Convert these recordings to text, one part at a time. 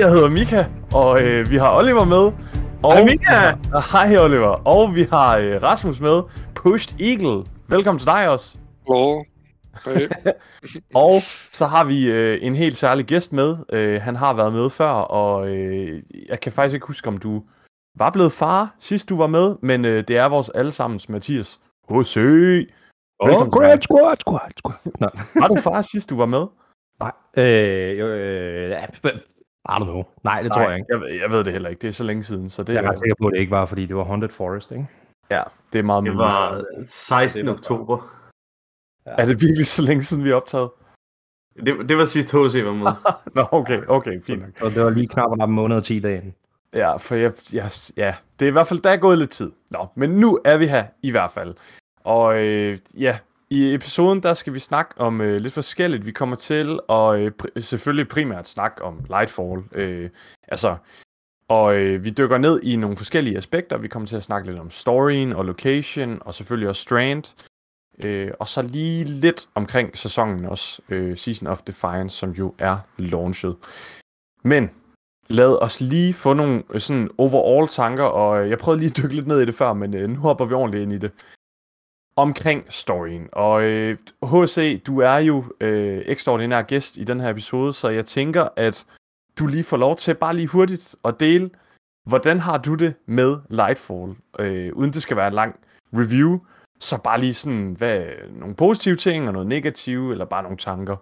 Jeg hedder Mika, og øh, vi har Oliver med. Og Hej, Mika! Hej Oliver, og vi har øh, Rasmus med. Pushed Eagle. Velkommen til dig også. Hallo. Hej. Og så har vi øh, en helt særlig gæst med. Øh, han har været med før, og øh, jeg kan faktisk ikke huske, om du var blevet far sidst du var med, men øh, det er vores allesammens Mathias H.C. Til dig. squat, squat, squat, squat. Var du far sidst du var med? nej. Øh, øh, I don't know. Nej, det tror jeg ikke. Jeg, ved- jeg ved det heller ikke. Det er så længe siden, så det, Jeg er ret sikker på, at det ikke var, fordi det var Haunted Forest, ikke? ja, det er meget Det muligt. var 16. oktober. Er det virkelig så længe siden, vi er optaget? Det, det var sidst HC var med. Nå, okay, okay, fint nok. Og det var lige knap en måned og 10 dage. Ja, for jeg, jeg, ja, det er i hvert fald, der er gået lidt tid. Nå, men nu er vi her i hvert fald. Og øh, ja, i episoden, der skal vi snakke om øh, lidt forskelligt. Vi kommer til at øh, pr- selvfølgelig primært snakke om Lightfall. Øh, altså, og øh, vi dykker ned i nogle forskellige aspekter. Vi kommer til at snakke lidt om storyen og location, og selvfølgelig også Strand. Øh, og så lige lidt omkring sæsonen også, øh, Season of Defiance, som jo er launchet. Men lad os lige få nogle øh, sådan overall tanker, og øh, jeg prøvede lige at dykke lidt ned i det før, men øh, nu hopper vi ordentligt ind i det. Omkring storyen. Og øh, HC, du er jo øh, ekstraordinær gæst i den her episode, så jeg tænker, at du lige får lov til bare lige hurtigt at dele, hvordan har du det med Lightfall? Øh, uden det skal være en lang review, så bare lige sådan, hvad, nogle positive ting og noget negative, eller bare nogle tanker.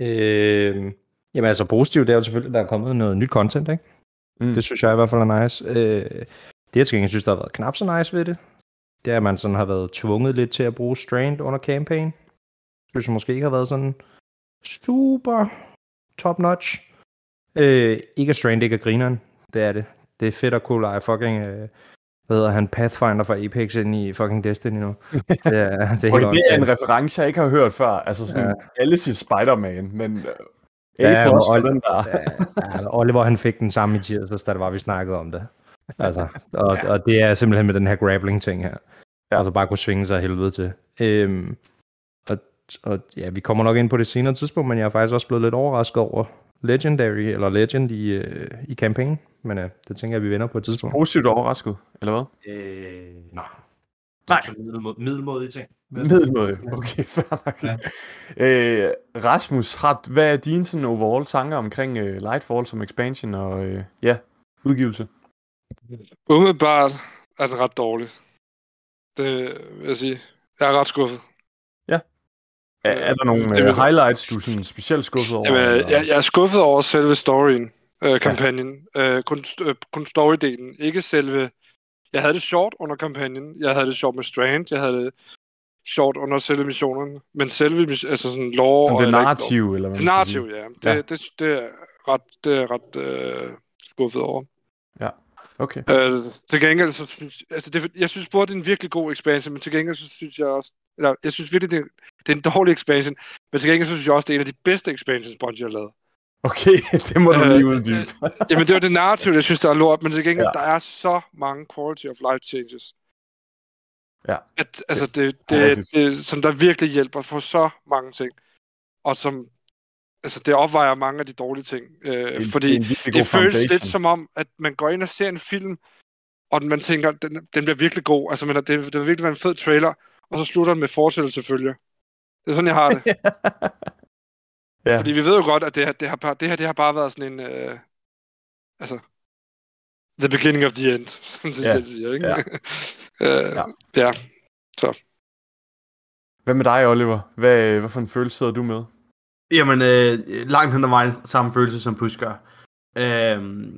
Øh, jamen altså positivt, det er jo selvfølgelig, at der er kommet noget nyt content, ikke? Mm. Det synes jeg i hvert fald er nice. Øh, det jeg til gengæld synes, der har været knap så nice ved det, det er, at man sådan har været tvunget lidt til at bruge Strand under campaign. Synes jeg måske ikke har været sådan super top notch. Øh, ikke at Strand ikke er grineren, det er det. Det er fedt at kunne lege fucking, øh, hvad hedder han, Pathfinder fra Apex ind i fucking Destiny nu. Det er, det er Og helt det er en reference, jeg ikke har hørt før. Altså sådan, ja. alle siger Spider-Man, men uh, Ja, ja, og også for Oli- den der. ja, Oliver han fik den samme i tirsdags, da det var, vi snakkede om det. Altså, og, ja. og det er simpelthen med den her grappling ting her. Ja. Altså bare kunne svinge sig helvede til. Øhm, og, og ja, vi kommer nok ind på det senere tidspunkt, men jeg er faktisk også blevet lidt overrasket over Legendary, eller Legend i, øh, i campaign. Men øh, det tænker jeg, vi vender på et tidspunkt. Positivt overrasket, eller hvad? Øh, nej. Nej. Så middelmod, middelmodige ting. Middelmåde. Okay, fair nok. Ja. Øh, Rasmus, har, hvad er dine sådan overall tanker omkring uh, Lightfall som expansion og uh, ja, udgivelse? Umiddelbart er den ret dårlig. Det vil jeg sige. Jeg er ret skuffet. Er, er der nogle det uh, highlights, du er sådan specielt skuffet over? Jamen, eller? jeg, jeg er skuffet over selve storyen, øh, kampagnen. Øh, kun, øh, kun storydelen. Ikke selve... Jeg havde det sjovt under kampagnen. Jeg havde det sjovt med Strand. Jeg havde det sjovt under selve missionerne. Men selve, altså sådan lore... Som og- det eller ikke narrativ, eller hvad Det narrativ, ja. Det, Ja. ja. Det, det, er ret, det er ret øh, skuffet over. Okay. Øh, til gengæld, så synes, altså det, jeg synes både, det er en virkelig god expansion, men til gengæld, så synes jeg også, eller jeg synes virkelig, det er, det er en dårlig expansion, men til gengæld, så synes jeg også, det er en af de bedste expansions, Bungie har lavet. Okay, det må du Øh, lige uddybe. Jamen, det var det narrativ, jeg synes, der er lort, men til gengæld, Ja. der er så mange quality of life changes. Ja. At, altså, det, Ja, det, rigtigt. det, som der virkelig hjælper på så mange ting, og som, altså, det opvejer mange af de dårlige ting, øh, Det- fordi det, det føles foundation. lidt som om, at man går ind og ser en film, og man tænker, den, den bliver virkelig god. Altså, man, det, det vil virkelig være en fed trailer, og så slutter den med fortsættelse følge. Det er sådan, jeg har det. ja. Fordi vi ved jo godt, at det her, det har, bare- det her, det har bare været sådan en... Øh, altså... The beginning of the end, som det Ja. selv siger, ikke? Ja. øh, Ja. ja. Hvad med dig, Oliver? Hvad, hvad for en følelse sidder du med? Jamen, øh, langt hen ad vejen samme følelse som Pusker. Øhm, øh,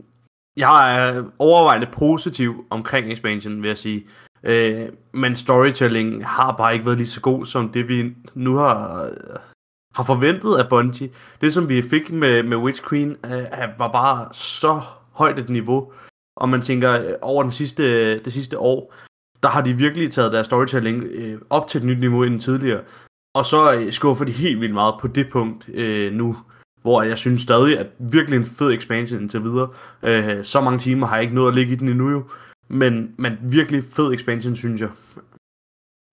jeg er overvejende positiv omkring expansion, vil jeg sige. Øh, men storytelling har bare ikke været lige så god, som det vi nu har, øh, har forventet af Bungie. Det, som vi fik med, med Witch Queen, øh, var bare så højt et niveau. Og man tænker, øh, over den sidste, det sidste år, der har de virkelig taget deres storytelling øh, op til et nyt niveau end tidligere. Og så øh, skuffer de helt vildt meget på det punkt øh, nu, hvor jeg synes stadig, at virkelig en fed expansion indtil videre. Øh, så mange timer har jeg ikke nået at ligge i den endnu jo. Men, men virkelig fed expansion, synes jeg.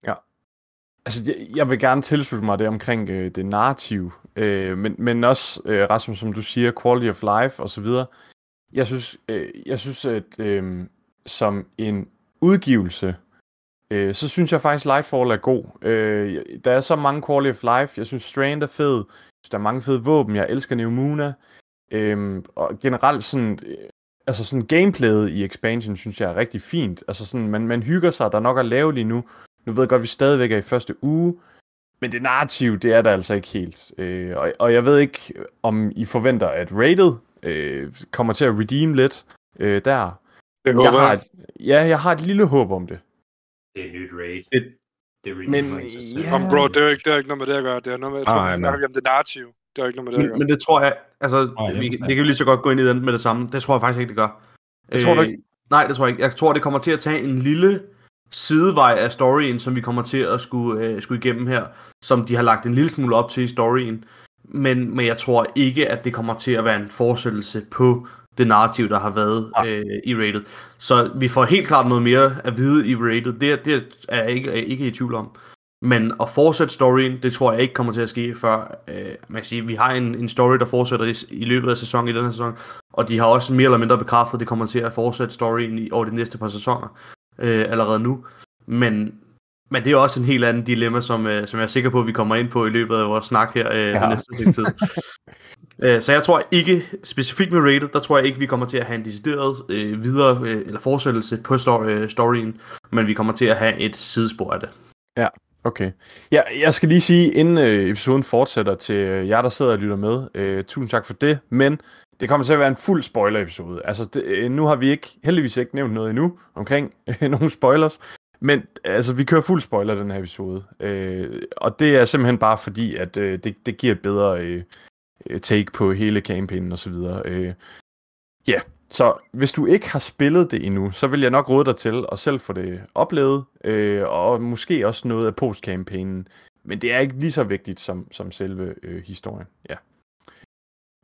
Ja. Altså, jeg, jeg vil gerne tilslutte mig det omkring øh, det narrative, øh, men, men også, øh, Rasmus, som du siger, quality of life og så videre. Jeg synes, øh, jeg synes at øh, som en udgivelse, øh, så synes jeg faktisk, Lightfall er god. Øh, der er så mange quality of life. Jeg synes, Strand er fed. Jeg synes, der er mange fede våben. Jeg elsker Neomuna. Øh, og generelt sådan, øh, altså sådan gameplayet i expansion, synes jeg er rigtig fint. Altså sådan, man, man hygger sig, der er nok at lave lige nu. Nu ved jeg godt, at vi stadigvæk er i første uge, men det narrativ, det er der altså ikke helt. Øh, og, og jeg ved ikke, om I forventer, at Rated øh, kommer til at redeem lidt øh, der. Det håber Jeg har et, ja, jeg har et lille håb om det. Det er et nyt raid. Det- Det er Men, selv. ja. Om bro, det er jo ikke, det er ikke noget med det at gøre. Det er noget med, jeg tror, Nej, nej. det narrativ. Det er jo ikke noget med det at Men, gøre. men det tror jeg, altså, det vi, det kan vi lige så godt gå ind i den med det samme. Det tror jeg faktisk ikke, det gør. Det tror du Øh, ikke? Nej, det tror jeg ikke. Jeg tror, det kommer til at tage en lille sidevej af storyen, som vi kommer til at skulle, øh, skulle igennem her, som de har lagt en lille smule op til i storyen. Men, men jeg tror ikke, at det kommer til at være en fortsættelse på det narrativ, der har været Nej. øh, i rated. Så vi får helt klart noget mere at vide i rated. Det, det er jeg ikke, er jeg ikke i tvivl om. Men at fortsætte storyen, det tror jeg ikke kommer til at ske før, øh, man kan sige, vi har en, en story, der fortsætter i, i løbet af sæsonen i den her sæson, og de har også mere eller mindre bekræftet, at det kommer til at fortsætte storyen i, over de næste par sæsoner øh, allerede nu. Men, men det er også en helt anden dilemma, som, øh, som jeg er sikker på, at vi kommer ind på i løbet af vores snak her øh, ja. Ja. den næste tid. Øh, Så jeg tror ikke, specifikt med Rated, der tror jeg ikke, vi kommer til at have en decideret øh, videre, øh, eller fortsættelse på story, øh, storyen, men vi kommer til at have et sidespor af det. Ja, Okay. Ja, jeg skal lige sige, inden øh, episoden fortsætter til øh, jer, der sidder og lytter med, øh, tusind tak for det, men det kommer til at være en fuld spoiler-episode. Altså, det, øh, nu har vi ikke, heldigvis ikke nævnt noget endnu omkring øh, nogle spoilers, men altså, vi kører fuld spoiler den her episode. Øh, og det er simpelthen bare fordi, at øh, det, det giver et bedre øh, take på hele campaignen og så videre. Øh, ja, så hvis du ikke har spillet det endnu, så vil jeg nok råde dig til at selv få det oplevet, øh, og måske også noget af postcampaignen. Men det er ikke lige så vigtigt som, som selve øh, historien. Ja.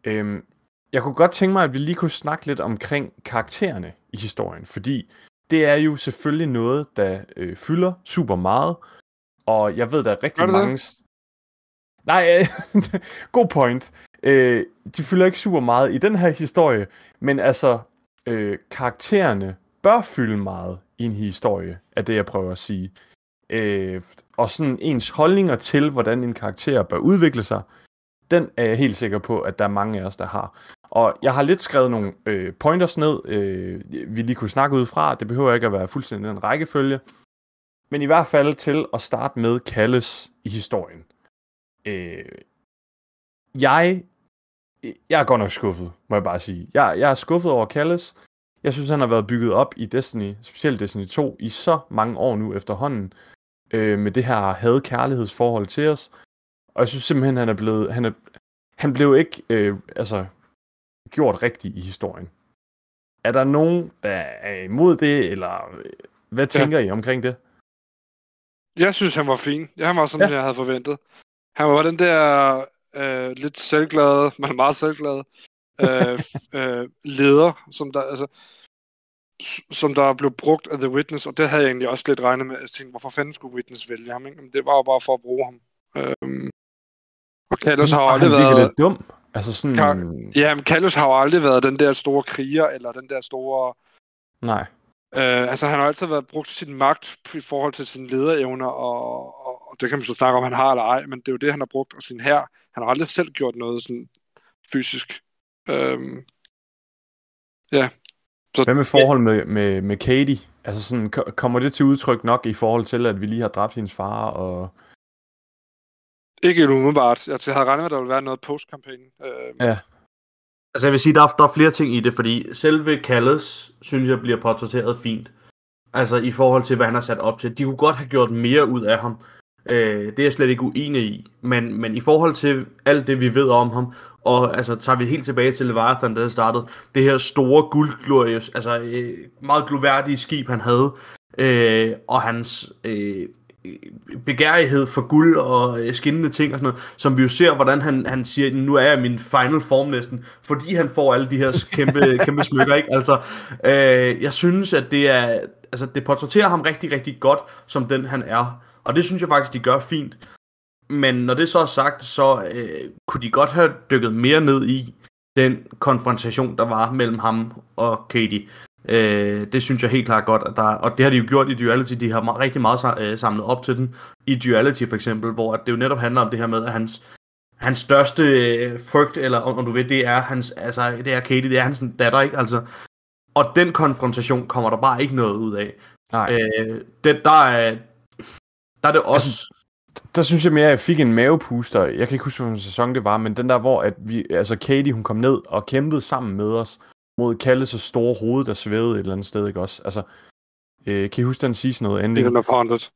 Øhm, jeg kunne godt tænke mig, at vi lige kunne snakke lidt omkring karaktererne i historien, fordi det er jo selvfølgelig noget, der øh, fylder super meget, og jeg ved, der er rigtig det det? mange... s- Nej, øh, god point. Øh, de fylder ikke super meget i den her historie, men altså, øh, karaktererne bør fylde meget i en historie, er det, jeg prøver at sige. Øh, og sådan ens holdninger til, hvordan en karakter bør udvikle sig, den er jeg helt sikker på, at der er mange af os, der har. Og jeg har lidt skrevet nogle øh, pointers ned, øh, vi lige kunne snakke ud fra. Det behøver ikke at være fuldstændig en rækkefølge. Men i hvert fald til at starte med Kalles i historien. Øh, jeg, jeg er godt nok skuffet, må jeg bare sige. Jeg, jeg er skuffet over Kalles. Jeg synes, han har været bygget op i Destiny, specielt Destiny 2, i så mange år nu efterhånden, øh, med det her had-kærlighedsforhold til os. Og jeg synes simpelthen, han er blevet, han, er, han blev ikke øh, altså, gjort rigtigt i historien. Er der nogen, der er imod det, eller øh, hvad tænker I omkring det? Jeg synes, han var fin. Ja, han var sådan, Ja. ja. jeg havde forventet. Han var den der øh, lidt selvglade, men meget selvglade øh, øh, leder, som der, altså, som der blev brugt af The Witness, og det havde jeg egentlig også lidt regnet med. Jeg tænkte, hvorfor fanden skulle Witness vælge ham? Ikke? Men det var jo bare for at bruge ham. Øhm, og Kallus har jo aldrig han været... lidt dum. Altså sådan... Kan- Ja, men Kallus har jo aldrig været den der store kriger, eller den der store... Nej. Øh, altså, han har altid været brugt sin magt i forhold til sine lederevner, og, og, det kan man så snakke om, han har eller ej, men det er jo det, han har brugt, og sin her. Han har aldrig selv gjort noget sådan fysisk. Øhm, ja. Så, Hvad med forhold med, med, med Katie? Altså sådan, ko- kommer det til udtryk nok i forhold til, at vi lige har dræbt hendes far, og... Ikke umiddelbart. Jeg havde regnet med, at der ville være noget post-kampagne. Øh, Ja. Altså jeg vil sige, der er, der er flere ting i det, fordi selve Kalles, synes jeg, bliver portrætteret fint. Altså i forhold til, hvad han har sat op til. De kunne godt have gjort mere ud af ham. Øh, det er jeg slet ikke uenig i. Men, men i forhold til alt det, vi ved om ham, og altså tager vi helt tilbage til Leviathan, da det startede, det her store guldglorious, altså øh, meget gloværdige skib, han havde, øh, og hans øh, begærighed for guld og øh, skinnende ting og sådan noget, som vi jo ser, hvordan han, han siger, nu er jeg min final form næsten, fordi han får alle de her kæmpe, kæmpe smykker, ikke? Altså, øh, jeg synes, at det er, altså, det portrætterer ham rigtig, rigtig godt, som den han er. Og det synes jeg faktisk, de gør fint. Men når det så er sagt, så øh, kunne de godt have dykket mere ned i den konfrontation, der var mellem ham og Katie. Øh, det synes jeg helt klart godt, at der, og det har de jo gjort i Duality, de har rigtig meget øh, samlet op til den. I Duality for eksempel, hvor det jo netop handler om det her med, at hans, hans største øh, frygt, eller om, om du ved, det er hans, altså, det er Katie, det er hans datter, ikke? Altså, og den konfrontation kommer der bare ikke noget ud af. Nej. Øh, det, der, er, der er det også... Altså, der synes jeg mere, at jeg fik en mavepuster. Jeg kan ikke huske, hvilken sæson det var, men den der, hvor at vi, altså Katie, hun kom ned og kæmpede sammen med os mod Kalles store hoved, der svævede et eller andet sted, ikke også? Altså, øh, kan I huske den season noget ending? Island of Haunted.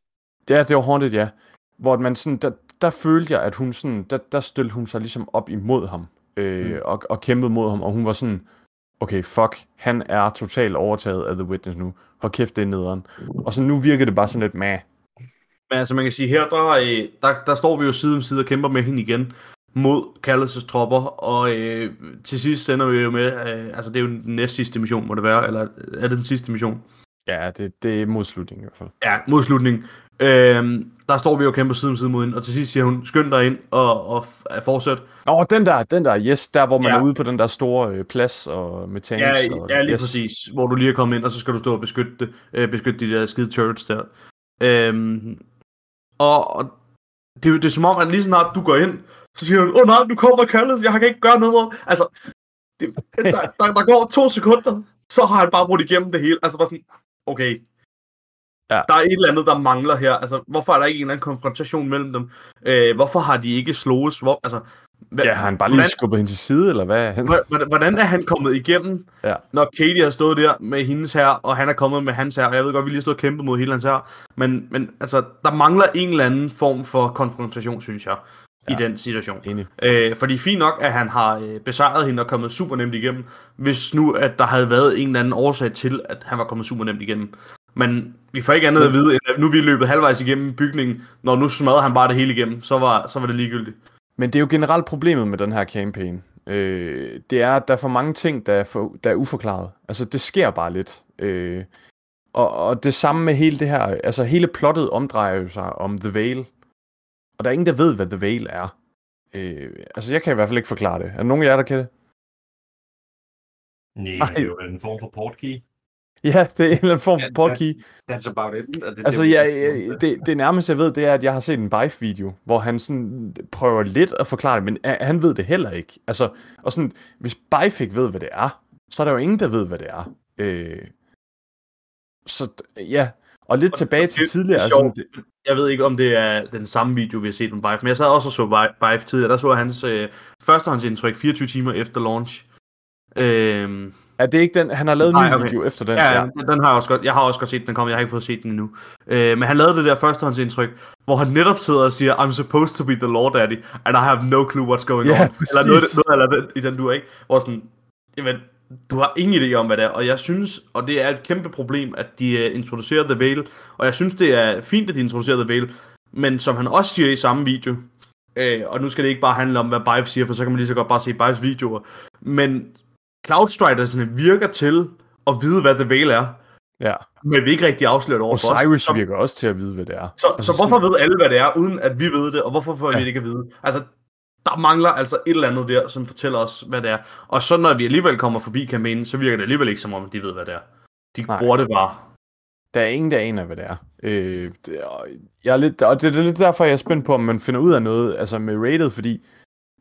Ja, det var Haunted, ja. Hvor man sådan, der, der følte jeg, at hun sådan, der, der stillede hun sig ligesom op imod ham, øh, mm. og, og kæmpede mod ham, og hun var sådan, okay, fuck, han er totalt overtaget af The Witness nu. Hold kæft, det er nederen. Og så nu virker det bare sådan lidt, meh. Men altså, man kan sige, her der, øh, der, der står vi jo side om side og kæmper med hende igen mod Callis' tropper, og øh, til sidst sender vi jo med, øh, altså det er jo den næst sidste mission, må det være, eller er det den sidste mission? Ja, det, det er modslutningen i hvert fald. Ja, modslutning. Øh, der står vi jo og kæmper side om side mod hende, og til sidst siger hun, skynd dig ind og, og fortsæt. Åh, den der, den der, yes, der hvor man ja. er ude på den der store øh, plads og med tanks. Ja, og, ja lige yes. præcis, hvor du lige er kommet ind, og så skal du stå og beskytte, øh, beskytte de der skide turrets der. Øh, og, og det, er det er som om, at lige snart du går ind, så siger hun, åh oh, nej, nu kommer Kalles, jeg kan ikke gøre noget. mod-" Altså, det, der, der, der, går to sekunder, så har han bare brudt igennem det hele. Altså bare sådan, okay. Ja. Der er et eller andet, der mangler her. Altså, hvorfor er der ikke en eller anden konfrontation mellem dem? Øh, hvorfor har de ikke slået? Hvor, altså, hvad, Ja, har han bare lige hvordan, skubbet hende til side, eller hvad? hvordan, hvordan er han kommet igennem, Ja. når Katie har stået der med hendes her, og han er kommet med hans her, og jeg ved godt, vi lige har stået og kæmpet mod hele hans her, men, men altså, der mangler en eller anden form for konfrontation, synes jeg, ja. i den situation. Enig. Øh, fordi fint nok, at han har øh, besejret hende og kommet super nemt igennem, hvis nu, at der havde været en eller anden årsag til, at han var kommet super nemt igennem. Men vi får ikke andet at vide, end at nu er vi løbet halvvejs igennem bygningen, når nu smadrer han bare det hele igennem, så var, så var det ligegyldigt. Men det er jo generelt problemet med den her campaign. Øh, det er, at der er for mange ting, der er, for, der er uforklaret. Altså, det sker bare lidt. Øh, og, og det samme med hele det her, altså hele plottet omdrejer jo sig om The Veil. Og der er ingen, der ved, hvad The Veil er. Øh, altså, jeg kan i hvert fald ikke forklare det. Er der nogen af jer, der kan det? Nej, Ej. det er jo en form for portkey. Ja, det er en eller anden form for Ja, portkey. That's about it. Og det, Altså, det, jeg, jeg, det, det nærmeste, jeg ved, det er, at jeg har set en Bife-video, hvor han sådan prøver lidt at forklare det, men øh, han ved det heller ikke. Altså, og sådan, hvis Bife ikke ved, hvad det er, så er der jo ingen, der ved, hvad det er. Øh, så ja, og lidt tilbage til tidligere. Det er Altså, sjovt. Jeg ved ikke, om det er den samme video, vi har set med Bife, men jeg sad også og så Bi- Bife tidligere. Der så jeg hans øh, førstehåndsindtryk 24 timer efter launch. Øhm, er det ikke den, han har lavet en ny okay. video efter den? ja, ja, den har jeg også godt, jeg har også godt set den komme, jeg har ikke fået set den endnu. Øh, men han lavede det der førstehåndsindtryk, hvor han netop sidder og siger, I'm supposed to be the Lord Daddy, and I have no clue what's going Ja, on. Eller noget, præcis. noget eller den, i den du ikke. Hvor sådan, jamen, du har ingen idé om, hvad det er, og jeg synes, og det er et kæmpe problem, at de uh, introducerer The Veil, og jeg synes, det er fint, at de introducerer The Veil, men som han også siger i samme video, øh, og nu skal det ikke bare handle om, hvad Bive siger, for så kan man lige så godt bare se Bives videoer, men Cloudstridersne virker til at vide, hvad The Veil er, ja. men vi er ikke rigtig afsløret over Og for os. Cyrus Så- virker også til at vide, hvad det er. så, Altså, så hvorfor ved alle, hvad det er, uden at vi ved det, og hvorfor får vi Ja. det ikke at vide? Altså, der mangler altså et eller andet der, som fortæller os, hvad det er. Og så når vi alligevel kommer forbi kampagnen, så virker det alligevel ikke som om, de ved, hvad det er. De Nej. bruger det bare. Der er ingen, der aner, hvad det er. Øh, det, og, jeg er lidt, og det er lidt derfor, jeg er spændt på, om man finder ud af noget altså med rated, fordi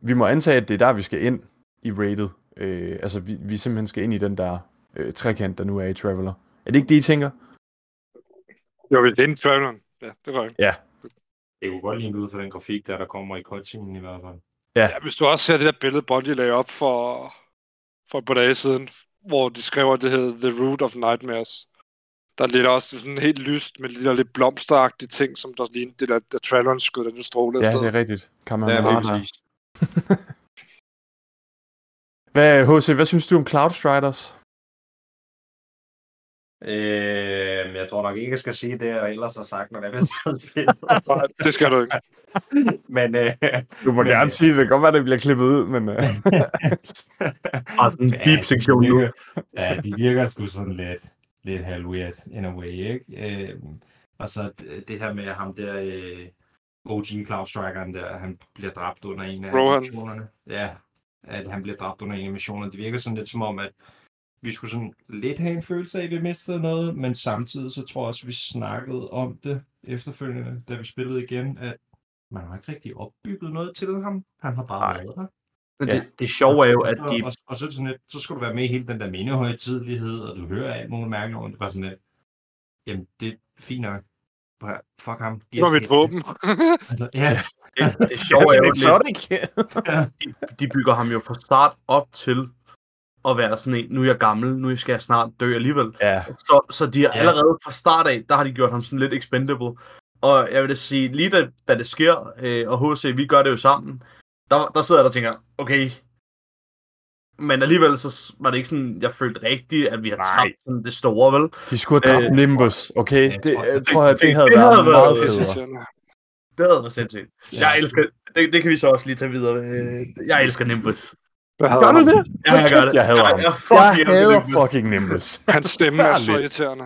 vi må antage, at det er der, vi skal ind i rated. Øh, altså, vi, vi simpelthen skal ind i den der øh, trekant, der nu er i Traveler. Er det ikke det, I tænker? Jo, det er en Traveleren. Ja, det var jeg. det kunne godt ligne ud for den grafik, der, der kommer i cutscenen i hvert fald. Ja. Ja, hvis du også ser det der billede, Bungie lagde op for, for et par dage siden, hvor de skriver, at det hedder The Root of Nightmares. Der er lidt også sådan helt lyst med der lidt blomsteragtige ting, som der ligner det der, der Traveleren skød den stråle Ja, afsted. det er rigtigt. Kan man Ja, ja, præcis. Hvad, HC, hvad synes du om Cloud Striders? Øh, jeg tror nok ikke, jeg skal sige det, jeg ellers har sagt, når det er det skal du ikke. Men, øh, Du må Men, gerne øh, sige det. Det kan godt være, det bliver klippet ud, men... Øh, Og sådan en Ja, beep-sektion nu. virker, ja, de virker sgu sådan lidt, lidt halv weird in a way, ikke? Øh, og så det, det her med ham der, øh, OG Cloud Strikeren der, han bliver dræbt under en af Rohan. Ja, at han bliver dræbt under en af missionerne. Det virker sådan lidt som om, at vi skulle sådan lidt have en følelse af, at vi mistede noget, men samtidig så tror jeg også, at vi snakkede om det efterfølgende, da vi spillede igen, at man har ikke rigtig opbygget noget til ham. Han har bare Nej. været der. Men Ja. det, det sjove er jo, at de... Og, og så, det sådan lidt, så skal du være med i hele den der mindehøjtidlighed, og du hører alt muligt mærkeligt over det. Bare sådan lidt, jamen det er fint nok. Fuck ham. Nu har vi et våben. Altså, ja, Det, det sjove er jo, det lidt, exotic. de bygger ham jo fra start op til at være sådan en, nu er jeg gammel, nu skal jeg snart dø alligevel. ja, Så, så de har allerede fra start af, der har de gjort ham sådan lidt expendable. Og jeg vil da sige, lige da, da det sker, øh, og HC, vi gør det jo sammen, der, der sidder jeg der og tænker, okay, men alligevel så var det ikke sådan, jeg følte rigtigt, at vi har Nej. tabt sådan det store, vel? de skulle have dræbt Øh, Nimbus, okay? jeg Det, tror- jeg tror, at det det- havde det havde været været- meget Det er federe. Det havde været sindssygt. Jeg elsker, det, det kan vi så også lige tage videre. Øh, Jeg elsker Nimbus. Gør du det? Ja, jeg gør det. jeg hader ham. Jeg, jeg, Jeg hader fucking Nimbus. Hans stemme er så irriterende.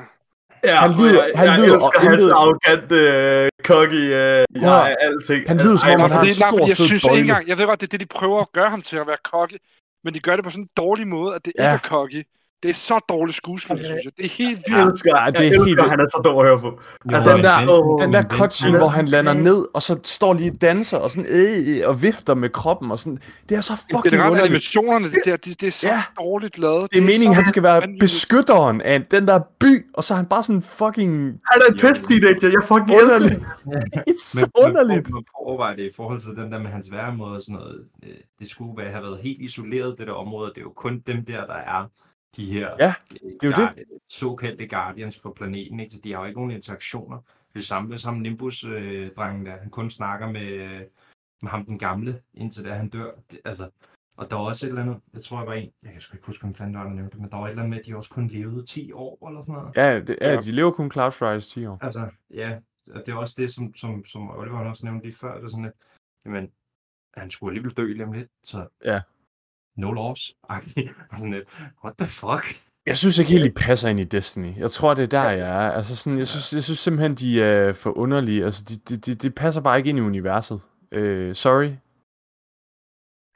Ja, Han lyder- lyder, jeg, han jeg lyder- elsker og hans intet- arrogante, øh, cocky, øh, jeg er alting. Han lyder som om, han Nej, har en nej, stor, fordi jeg synes ikke engang, jeg ved godt, det er det, de prøver at gøre ham til at være cocky, men de gør det på sådan en dårlig måde, at det Ja. ikke er cocky. Det er så dårligt skuespil, synes jeg. Det er helt Jeg vildt. elsker, Ja, jeg det er elsker helt- at han er så dum at høre på. Altså, den der- åh, Den der cutscene, hvor han lander ned, og så står lige og danser, og sådan øh, og vifter med kroppen, og sådan. Det er så fucking Generelt underligt. animationerne, det, der, det, det er så Ja. dårligt lavet. Det er meningen, så han skal være vanvittigt. beskytteren af den der by, og så er han bare sådan fucking... Han er en pest teenager, jeg fucking elsker Underligt. det. Det er så underligt. Man prøver at overveje det i forhold til den der med hans væremåde og sådan noget. Øh, Det skulle være, have været helt isoleret, det der område. Det er jo kun dem der, der er de her Ja, det er jo det. såkaldte guardians for planeten. Ikke? Så de har jo ikke nogen interaktioner. Det samme, ham Nimbus-drengen der, han kun snakker med, øh, med ham den gamle, indtil da han dør. Det, altså, og der var også et eller andet, jeg tror, jeg var en, jeg kan sgu ikke huske, hvem fanden der var, der nævnte det, men der var et eller andet med, at de også kun levede 10 år eller sådan noget. Ja, det, ja, Ja. de lever kun Cloud Strides 10 år. Altså, ja, og det er også det, som, som, som Oliver han også nævnte lige før, det er sådan lidt, jamen, han skulle alligevel dø lige om lidt, så Ja. No. Og sådan lidt, what the fuck? Jeg synes ikke helt, de passer ind i Destiny. Jeg tror, det er der, jeg er. Altså sådan, jeg, synes, jeg synes simpelthen, de er for underlige. Altså, de, de, de, de passer bare ikke ind i universet. Øh, sorry.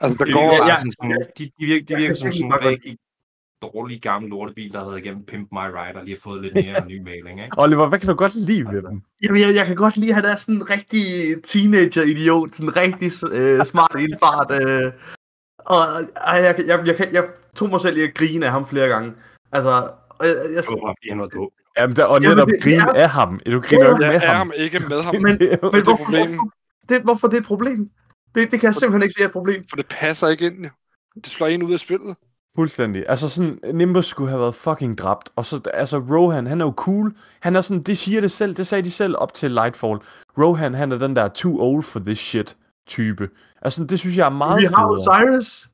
Altså, der går... virker Ja, sådan, som, de, de virker, de virker som sådan en rigtig dårlig gammel lortebil, der havde igennem Pimp My Ride og lige har fået lidt mere ny maling, ikke? Oliver, hvad kan du godt lide ved dem? Jamen, jeg, jeg kan godt lide, at han er sådan en rigtig teenager-idiot, sådan en rigtig øh, smart indfart. Øh, og ej, jeg, jeg, jeg, jeg, jeg tog mig selv i at grine af ham flere gange. Altså, og jeg, jeg, Det var bare, fordi han var dum. Jamen, der, og netop det- det grin er- af ham. Du griner jo ikke med er ham. ham ikke med ham, men, men det hvorfor, problem. hvorfor, det, hvorfor det er et problem? Det, det kan jeg simpelthen ikke se er et problem. for det passer ikke ind. jo. Det slår en ud af spillet. Fuldstændig. Altså sådan, Nimbus skulle have været fucking dræbt. Og så, altså Rohan, han er jo cool. Han er sådan, det siger det selv, det sagde de selv op til Lightfall. Rohan, han er den der too old for this shit type. Altså, det synes jeg er meget Vi har. Osiris.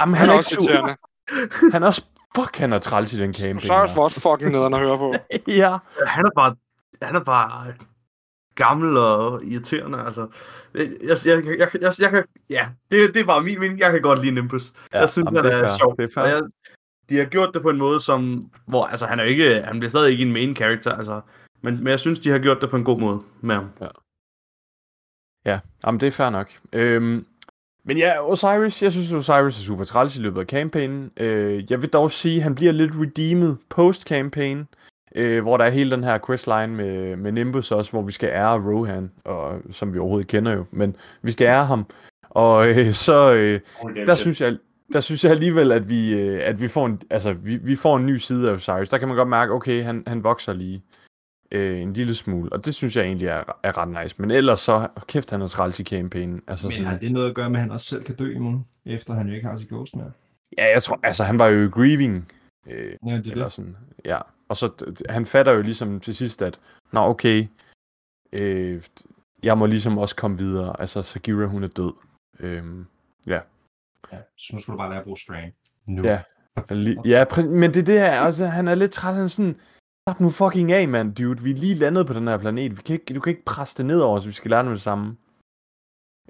Jamen, Han han er også irriterende. Han er også... Fuck, han er træls i den campaign. Cyrus her. var også fucking nederen at høre på. ja. Han er bare, han er bare gammel og irriterende. Altså, jeg, jeg, jeg, jeg, jeg, jeg kan, ja, det, det er bare min mening. Jeg kan godt lide Nimbus. ja jeg synes, jamen, han det er, er sjov. Det er jeg, de har gjort det på en måde, som, hvor, altså han er ikke, han bliver stadig ikke en main character, altså, men, men jeg synes, de har gjort det på en god måde med ham. Ja, jamen det er fair nok. Øhm, men ja, Osiris, jeg synes Osiris er super træls i løbet af campaignen. Øh, jeg vil dog sige, at han bliver lidt redeemed post-campaign, øh, hvor der er hele den her questline med, med Nimbus også, hvor vi skal ære Rohan, og, som vi overhovedet kender jo, men vi skal ære ham. Og øh, så, øh, der synes jeg, der synes jeg alligevel, at vi, øh, at vi får en, altså, vi, vi får en ny side af Osiris. Der kan man godt mærke, okay, han, han vokser lige øh, en lille smule, og det synes jeg egentlig er, er ret nice. Men ellers så, kæft, han er træls i campaignen. Altså, Men sådan, har det noget at gøre med, at han også selv kan dø imorgen, efter han jo ikke har sit ghost mere? Ja, jeg tror, altså han var jo i grieving. Øh, Ja, det er eller det. sådan, ja. Og så, han fatter jo ligesom til sidst, at, nå okay, øh, jeg må ligesom også komme videre. Altså, Sagira, hun er død. Øhm, Ja, så nu skal du bare lære at bruge Strand. Nu. Ja. Ja, men det er det her, altså, han er lidt træt, han sådan, slap nu fucking af, mand, dude, vi er lige landet på den her planet, vi kan ikke, du kan ikke presse det ned over os, vi skal lære det med det samme.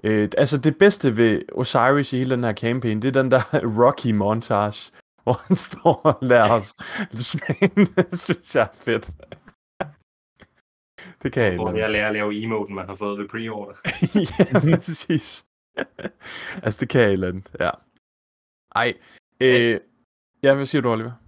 Øh, altså, det bedste ved Osiris i hele den her campaign, det er den der Rocky montage, hvor han står og lærer os det synes jeg er fedt. det kan jeg ikke. jeg lærer at lave emoten, man har fået ved pre-order. ja, præcis. altså, det kan jeg et eller andet, ja. Ej, øh, ja, hvad siger du, Oliver?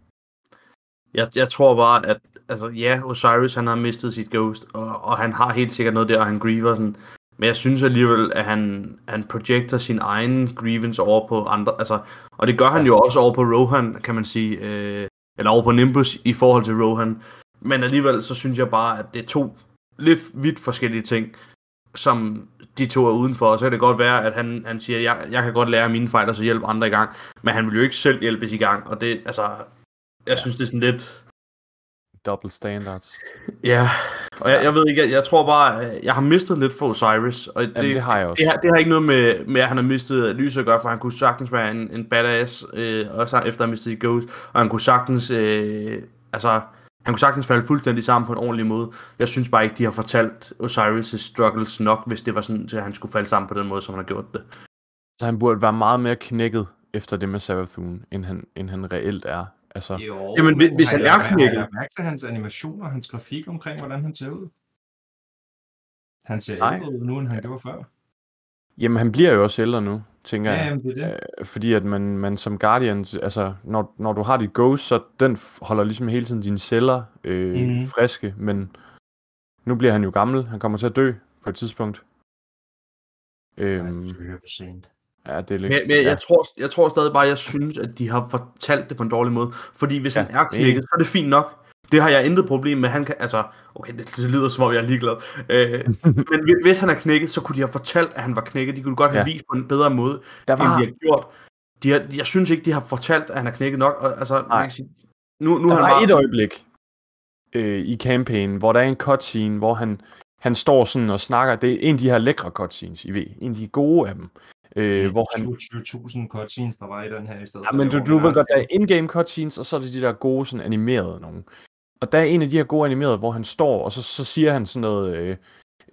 Jeg, jeg tror bare, at altså, ja, Osiris han har mistet sit ghost, og, og han har helt sikkert noget der, og han griever sådan. Men jeg synes alligevel, at han, han projecter sin egen grievance over på andre. Altså, og det gør han jo også over på Rohan, kan man sige. Øh, eller over på Nimbus i forhold til Rohan. Men alligevel, så synes jeg bare, at det er to lidt vidt forskellige ting, som de to er udenfor. Og så kan det godt være, at han, han siger, jeg, jeg kan godt lære mine fejl, og så hjælpe andre i gang. Men han vil jo ikke selv hjælpes i gang. Og det, altså, jeg synes, det er sådan lidt... Double standards. Ja, og jeg, jeg ved ikke, jeg, jeg tror bare, jeg har mistet lidt for Osiris, og det, Jamen, det har jeg også. det, har, det har ikke noget med, med, at han har mistet lys at gøre, for han kunne sagtens være en, en badass, øh, også efter at have mistet Ghost, og han kunne sagtens, øh, altså, han kunne sagtens falde fuldstændig sammen på en ordentlig måde. Jeg synes bare ikke, de har fortalt Osiris' struggles nok, hvis det var sådan, at han skulle falde sammen på den måde, som han har gjort det. Så han burde være meget mere knækket efter det med Savathun, end han, end han reelt er. Altså, Jo, Jamen, hvis- men hvis han er knækket- Har mærke til hans animationer, hans grafik omkring, hvordan han ser ud? Han ser Nej. ældre ud nu, end han gjorde før. jamen, han bliver jo også ældre nu, tænker Ja, jeg. jamen, det er det. Øh, fordi at man, man som Guardian, altså når, når du har dit ghost, så den holder ligesom hele tiden dine celler øh, mm. friske, men nu bliver han jo gammel, han kommer til at dø på et tidspunkt. Øhm, Ej, det er for sent. Ja, det er lidt... Men, men jeg, ja. jeg, tror, jeg tror stadig bare, jeg synes, at de har fortalt det på en dårlig måde. Fordi hvis Ja, han er knækket, så er det fint nok. Det har jeg intet problem med. Han kan, altså, okay, det, det lyder som om, jeg er ligeglad. Øh, men hvi- hvis han er knækket, så kunne de have fortalt, at han var knækket. De kunne godt have Ja. vist på en bedre måde, Der end de var, har gjort. De har, jeg synes ikke, de har fortalt, at han er knækket nok. Og, altså, Nej. man kan sige, nu, nu der er han var bare... et øjeblik øh, i campaign, hvor der er en cutscene, hvor han, han står sådan og snakker. Det er en af de her lækre cutscenes, I ved. En af de gode af dem. Øh, hvor han, 27.000 cutscenes, der var i den her i stedet Ja, men du, du ved godt, der er in-game cutscenes, og så er det de der gode, sådan animerede nogen. Og der er en af de her gode animerede, hvor han står, og så, så siger han sådan noget, øh,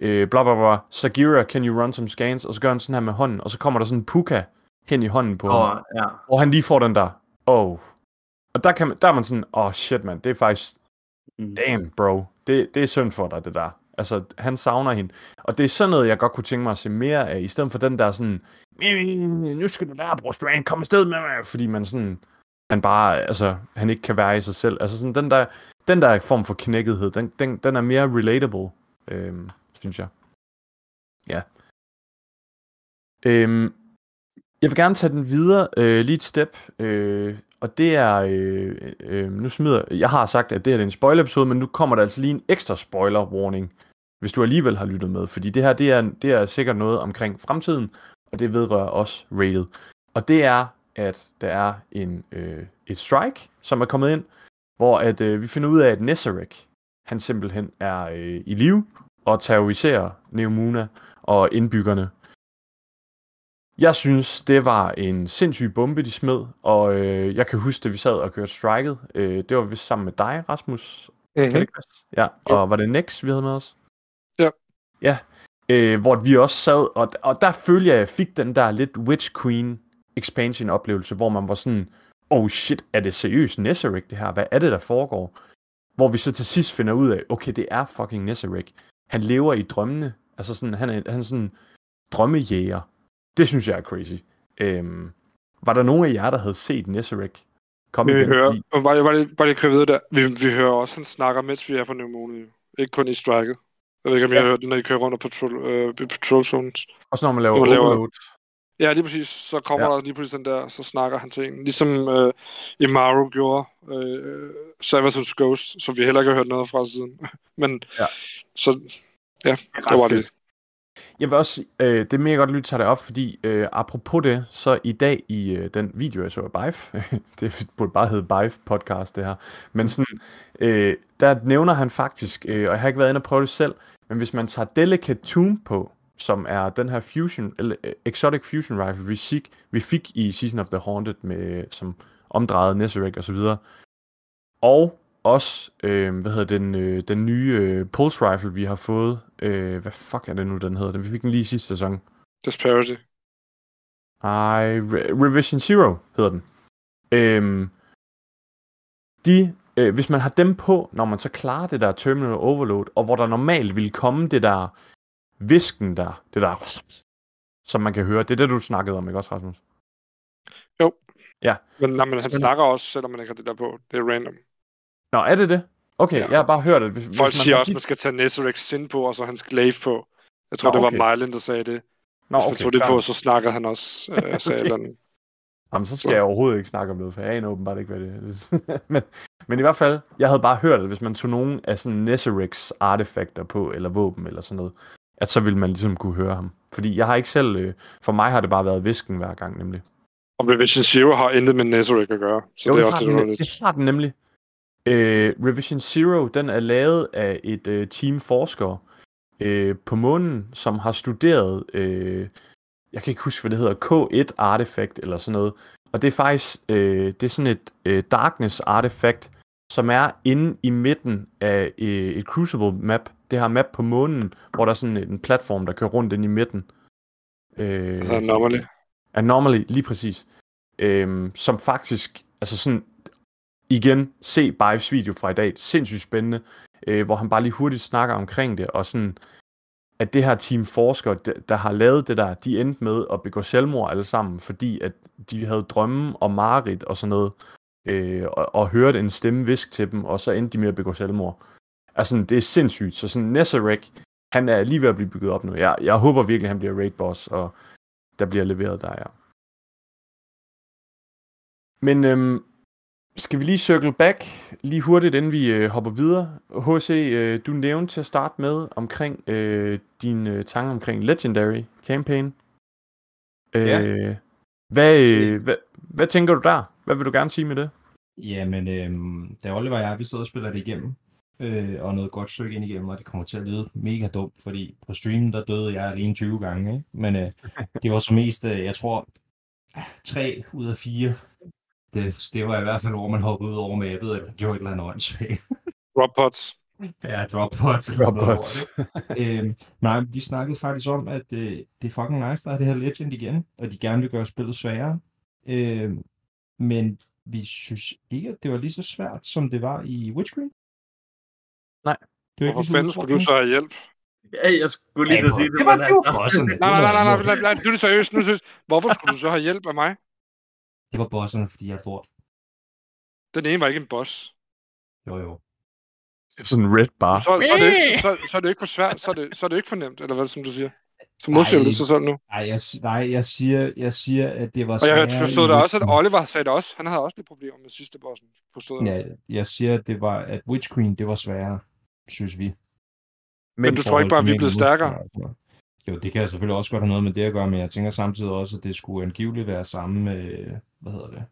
øh, bla bla bla, Sagira, can you run some scans? Og så gør han sådan her med hånden, og så kommer der sådan en puka hen i hånden på ham, Og, ja. og han lige får den der, oh. Og der, kan man, der er man sådan, oh shit man, det er faktisk, Mm. damn bro, det, det er synd for dig, det der. Altså, han savner hende. Og det er sådan noget, jeg godt kunne tænke mig at se mere af, i stedet for den der sådan, nu skal du lære at bruge Strand, kom afsted med mig, fordi man sådan, han bare, altså, han ikke kan være i sig selv. Altså sådan, den der, den der form for knækkethed, den, den, den er mere relatable, øhm, synes jeg. Ja. Øhm, jeg vil gerne tage den videre øh, lige et step, øh, og det er, øh, øh, nu smider, jeg har sagt, at det her er en spoiler-episode, men nu kommer der altså lige en ekstra spoiler-warning, hvis du alligevel har lyttet med, fordi det her, det er, det er sikkert noget omkring fremtiden, og det vedrører også rated. Og det er, at der er en, øh, et strike, som er kommet ind, hvor at, øh, vi finder ud af, at Nesarek, han simpelthen er øh, i live og terroriserer Neomuna og indbyggerne. Jeg synes, det var en sindssyg bombe, de smed, og øh, jeg kan huske, at vi sad og kørte striket. Øh, det var vist sammen med dig, Rasmus. Mm-hmm. Kan det passe? Ja, og var det Nex, vi havde med os? Ja. Øh, hvor vi også sad, og, og der følte jeg, at jeg fik den der lidt Witch Queen expansion oplevelse, hvor man var sådan, oh shit, er det seriøst Nesserik det her? Hvad er det, der foregår? Hvor vi så til sidst finder ud af, okay, det er fucking Nesserik. Han lever i drømmene. Altså sådan, han er, han er sådan drømmejæger. Det synes jeg er crazy. Øhm, var der nogen af jer, der havde set Nesserik komme Vi igen? hører, Fordi- bare, bare, lige, bare lige køre videre der. Vi, vi hører også, han snakker, mens vi er på Pneumonia. Ikke kun i striket. Jeg ved ikke, om I har hørt det, når I kører rundt af patrol, øh, patrol zones. Også når man laver Når man laver- overload. Ja, lige præcis. Så kommer Ja. ja. der lige pludselig den der, så snakker han til en. Ligesom øh, Imaru gjorde øh, Savathun's Ghost, som vi heller ikke har hørt noget fra siden. Men Ja. så, ja, Det det var fedt. det. Jeg vil også øh, det er mega godt, at du tager det op, fordi øh, apropos det, så i dag i øh, den video, jeg så af Bife, det burde bare hedde Bife podcast det her, men sådan, øh, der nævner han faktisk, øh, og jeg har ikke været inde og prøve det selv, men hvis man tager Delicate Tomb på, som er den her fusion, eller øh, exotic fusion rifle, vi fik, vi fik i Season of the Haunted, med, som omdrejet Nesserek og så videre. Og også, øh, hvad hedder den, øh, den nye øh, Pulse Rifle, vi har fået. Øh, hvad fuck er det nu, den hedder? Den vi fik den lige i sidste sæson. Disparity. Ej, Re- Revision Zero hedder den. Øhm, de, øh, hvis man har dem på, når man så klarer det der terminal overload, og hvor der normalt vil komme det der visken der, det der, som man kan høre. Det er det, du snakkede om, ikke også, Rasmus? Men, nej, men han Spændende. snakker også, selvom man ikke har det der på. Det er random. Nå, er det det? Okay, Ja. ja. jeg har bare hørt, at hvis, Folk hvis man siger også, at man skal tage Nesserex sind på, og så hans glaive på. Jeg tror, Nå, det var. Mylan, der sagde det. Nå, Hvis man okay, tog det fair på, så snakker han også, øh, sagde Okay. eller. Jamen, så skal jeg overhovedet ikke snakke om noget, for jeg aner åbenbart ikke, hvad det er. men, men i hvert fald, jeg havde bare hørt, at hvis man tog nogen af sådan Nesserix artefakter på, eller våben eller sådan noget, at så ville man ligesom kunne høre ham. Fordi jeg har ikke selv, øh, for mig har det bare været visken hver gang nemlig. Og Revision Zero har intet med Nesserek at gøre. Så Jo, det er også har det, nem- lidt. det har den nemlig. Øh, Revision Zero, den er lavet af et øh, team forskere øh, på månen, som har studeret, øh, jeg kan ikke huske, hvad det hedder, K1 artefakt eller sådan noget. Og det er faktisk, øh, det er sådan et øh, darkness artefakt, som er inde i midten af øh, et Crucible map. Det her map på månen, hvor der er sådan en platform, der kører rundt inde i midten. Øh, normally. Anomaly, lige præcis. Øhm, som faktisk, altså sådan, igen, se Bives video fra i dag, sindssygt spændende, øh, hvor han bare lige hurtigt snakker omkring det, og sådan, at det her team forskere, der, der har lavet det der, de endte med at begå selvmord alle sammen, fordi at de havde drømme og mareridt og sådan noget, øh, og, og hørte en stemme visk til dem, og så endte de med at begå selvmord. Altså, det er sindssygt. Så sådan, Nesserek, han er lige ved at blive bygget op nu. Jeg, jeg håber virkelig, han bliver raid boss, og der bliver leveret der, ja. Men øhm, skal vi lige circle back lige hurtigt, inden vi øh, hopper videre. HC, øh, du nævnte til at starte med omkring øh, dine øh, tanker omkring Legendary Campaign. Øh, Ja. hvad, øh, hvad, hvad tænker du der? Hvad vil du gerne sige med det? Jamen, øhm, da Oliver og jeg, vi sidder og spiller det igennem, øh, og noget godt stykke ind igennem, og det kommer til at lyde mega dumt, fordi på streamen, der døde jeg alene 20 gange, ikke? men øh, det var så mest, øh, jeg tror, 3 ud af 4. Det, det var i hvert fald, hvor man hoppede ud over mappet, eller gjorde et eller andet åndssvagt. Drop pots. Ja, drop pots. eller sådan noget lort, ikke? øhm, nej, vi snakkede faktisk om, at øh, det er fucking nice, der er det her Legend igen, og de gerne vil gøre spillet sværere. Øhm, men vi synes ikke, at det var lige så svært, som det var i Witch Queen. Nej. Det var Hvorfor så fanden skulle du så have hjælp? Ja, jeg skulle lige at sige det. det var, var altså- bosserne. Nej, nej, nej, nej, nej, nej, nu er det seriøst, nu er seriøst. Hvorfor skulle du så have hjælp af mig? Det var bosserne, fordi jeg lort. Den ene var ikke en boss. Jo, jo. Det er sådan en red bar. Så, så, er det ikke, så, så er det ikke for svært, så er det, så er det ikke for nemt, eller hvad som du siger. Så modsiger det så sådan nu. Nej, jeg, nej, jeg siger, jeg siger, at det var Og jeg hørte, forstod der også, at. Oliver sagde det også. Han havde også lidt problemer med sidste bossen. Forstod. Ja, jeg siger, at det var, at Witch Queen, det var sværere, synes vi. Men du tror ikke bare, at vi er blevet stærkere? Jo, det kan jeg selvfølgelig også godt have noget med det at gøre, men jeg tænker samtidig også, at det skulle angiveligt være samme, øh, hvad hedder det,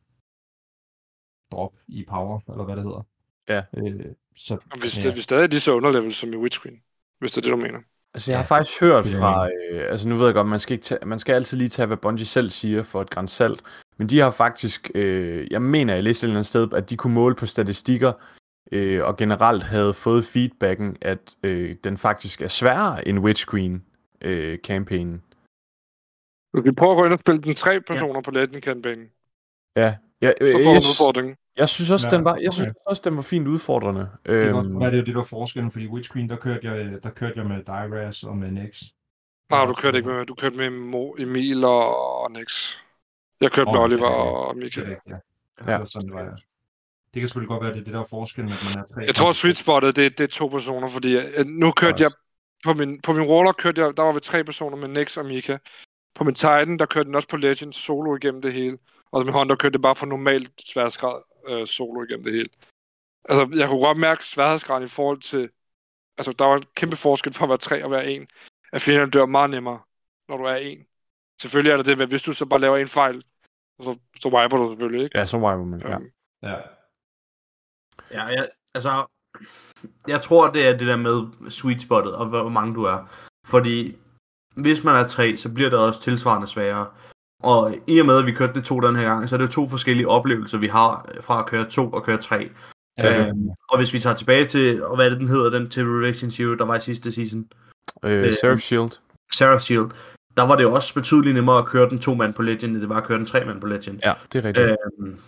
drop i power, eller hvad det hedder. Ja. Øh, så, Og hvis, ja. det, hvis det er lige så underlevel som i Witch Queen. Hvis det er det, du mener. Altså, jeg har Ja, faktisk hørt fra, øh, altså nu ved jeg godt, man skal, ikke tage, man skal altid lige tage, hvad Bungie selv siger for et græns salt, men de har faktisk, øh, jeg mener, jeg læste et eller andet sted, at de kunne måle på statistikker, øh, og generelt havde fået feedbacken, at øh, den faktisk er sværere end Witch Queen øh, campaignen. Du kan prøve at gå ind og spille den tre personer på Legend campaign. Ja, ja øh, Så får du en udfordring. Jeg synes også, Ja, den var, jeg synes okay. også, den var fint udfordrende. Det kan godt være, det er jo det, der var forskellen, fordi Witch Queen, der kørte jeg, der kørte jeg med Dyras og med Nex. Nej, du kørte ikke med. Du kørte med Mo, Emil og, Nix. Jeg kørte med Åh, Oliver ja, ja. og Michael. rigtigt, ja. Ja. Det var sådan, det var, ja. Det kan selvfølgelig godt være, det er det, der er forskellen, at man er tre. Jeg tror, sweet spottet, det, det er to personer, fordi øh, nu kørte jeg på min, på min roller, kørte jeg, der var vi tre personer med Nex og Mika. På min Titan, der kørte den også på Legend solo igennem det hele. Og med Honda kørte det bare på normalt sværhedsgrad øh, solo igennem det hele. Altså, jeg kunne godt mærke sværhedsgraden i forhold til... Altså, der var en kæmpe forskel for at være tre og være en. At fjenderne dør meget nemmere, når du er en. Selvfølgelig er der det, men hvis du så bare laver en fejl, så, så wiper du selvfølgelig, ikke? Ja, så var man, ja. Øhm, Ja. Ja, jeg, altså, jeg tror, det er det der med sweet spottet, og hvor mange du er. Fordi hvis man er tre, så bliver det også tilsvarende sværere. Og i og med, at vi kørte det to den her gang, så er det jo to forskellige oplevelser, vi har øh, fra at køre to og køre tre. Ja. Øhm, og hvis vi tager tilbage til, og hvad er det, den hedder, den til Revelation Zero, der var i sidste season, Øh, Øh, Seraph Shield. Sarah Shield, der var det også betydeligt nemmere at køre den to mand på Legend, end det var at køre den tre mand på Legend. Ja, det er rigtigt. Øhm,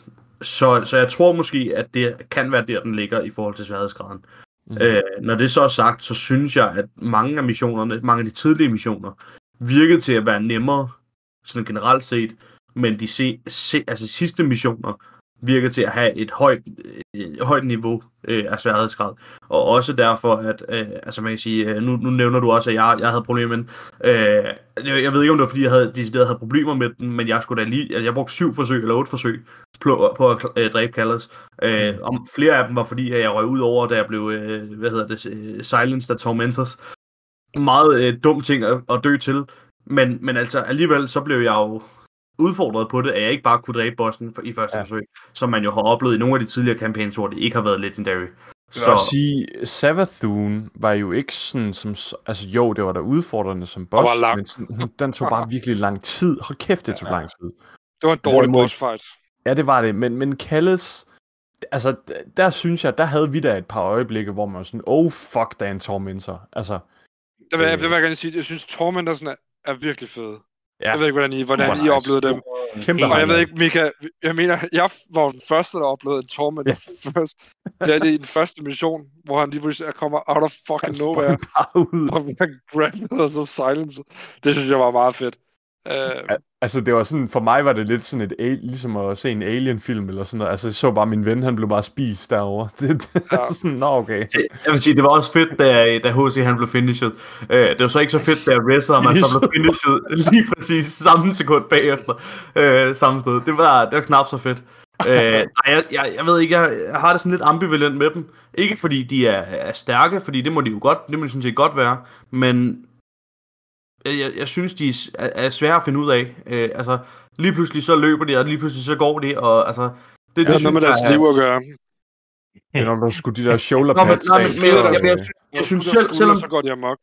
så, så jeg tror måske, at det kan være der, den ligger i forhold til sværhedsgraden. Mhm. Øh, når det så er sagt, så synes jeg, at mange af missionerne, mange af de tidlige missioner, virkede til at være nemmere, sådan generelt set, men de se, se, altså sidste missioner virker til at have et højt, øh, højt niveau øh, af sværhedsgrad. Og også derfor, at, øh, altså man kan sige, øh, nu, nu nævner du også, at jeg, jeg havde problemer med den. Øh, jeg ved ikke, om det var, fordi jeg havde, decideret havde problemer med den, men jeg skulle da lige, altså jeg brugte syv forsøg, eller otte forsøg, på, på at øh, dræbe Kallers. Øh, om flere af dem var, fordi at jeg røg ud over, da jeg blev, øh, hvad hedder det, øh, der af Tormentors. Meget øh, dum ting at, at dø til. Men, men altså alligevel, så blev jeg jo udfordret på det, at jeg ikke bare kunne dræbe bossen for, i første Ja. ja. forsøg, som man jo har oplevet i nogle af de tidligere campaigns, hvor det ikke har været legendary. Så... Jeg vil sige, Savathun var jo ikke sådan som... Altså jo, det var da udfordrende som boss, var men sådan, hun, den tog bare virkelig lang tid. Hold kæft, det tog lang tid. Det var en dårlig Hvorimod- boss fight. Ja, det var det, men, men Kalles... Altså, d- der synes jeg, der havde vi da et par øjeblikke, hvor man var sådan, oh fuck, der er en tormentor. Altså, Det vil, Øh. jeg, det vil jeg gerne sige. Jeg synes, Tormentorsen er, er virkelig fede. Ja. Jeg ved ikke, hvordan I, hvordan Super I nice. oplevede dem. kæmpe Og jeg ved ikke, Mika, jeg mener, jeg var den første, der oplevede en Tormentor ja. først. Det er det i den første mission, hvor han lige pludselig kommer out of Han fucking sprang nowhere, bare ud. og bliver grabbet og så silenced. Det synes jeg var meget fedt. Uh, Altså, det var sådan, for mig var det lidt sådan et, ligesom at se en alien-film eller sådan noget. Altså, jeg så bare min ven, han blev bare spist derovre. Det, Ja. sådan, nå okay. Jeg vil sige, det var også fedt, da, da HC han blev finished. Øh, det var så ikke så fedt, da Reza og man så blev finished lige præcis samme sekund bagefter. Øh, samme sted. Det var, det var knap så fedt. øh, nej, jeg, jeg, jeg ved ikke, jeg, jeg har det sådan lidt ambivalent med dem. Ikke fordi de er, er stærke, fordi det må de jo godt, det må de sådan set godt være, men jeg, jeg, synes, de er, er svære at finde ud af. Øh, altså, lige pludselig så løber de, og lige pludselig så går de, og altså... Det, det har noget med deres er- liv at gøre. Men når der skulle de der shoulder Nå, men, pads nej, men, jeg, så, jeg, jeg, jeg synes selv, selvom, Så går de amok.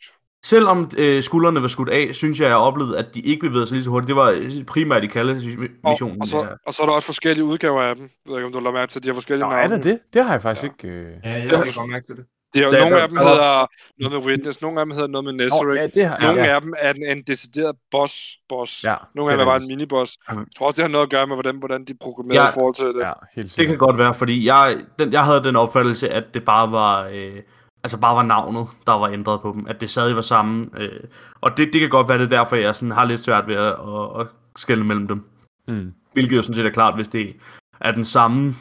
Selvom øh, skuldrene var skudt af, synes jeg, jeg oplevede, at de ikke bevægede sig lige så hurtigt. Det var øh, primært i Kalle-missionen. Og, og, så, og så er der også forskellige udgaver af dem. Jeg ved ikke, om du har lagt mærke til, de har forskellige Nå, er navne. der det? Det har jeg faktisk Ja. ikke... Øh... Ja, jeg Ja. har godt mærke til det. De har, Der- nogle der- af dem hedder noget med Witness, nogle af dem hedder noget med Nå, Nazareth. ja, det har Nogle ja, af dem er en, en decideret boss. boss. ja, Nogle det af dem er bare en miniboss. Mhm. Jeg tror også, det har noget at gøre med, hvordan, hvordan de programmerer Ja. i forhold til det. Ja, helt Det kan godt være, fordi jeg, den, jeg havde den opfattelse, at det bare var, øh, altså bare var navnet, der var ændret på dem. At det stadig var samme. Øh, og det, det kan godt være, det er derfor, jeg sådan har lidt svært ved at, at, at skelne mellem dem. Mm. Hvilket jo sådan set er klart, hvis det er den samme,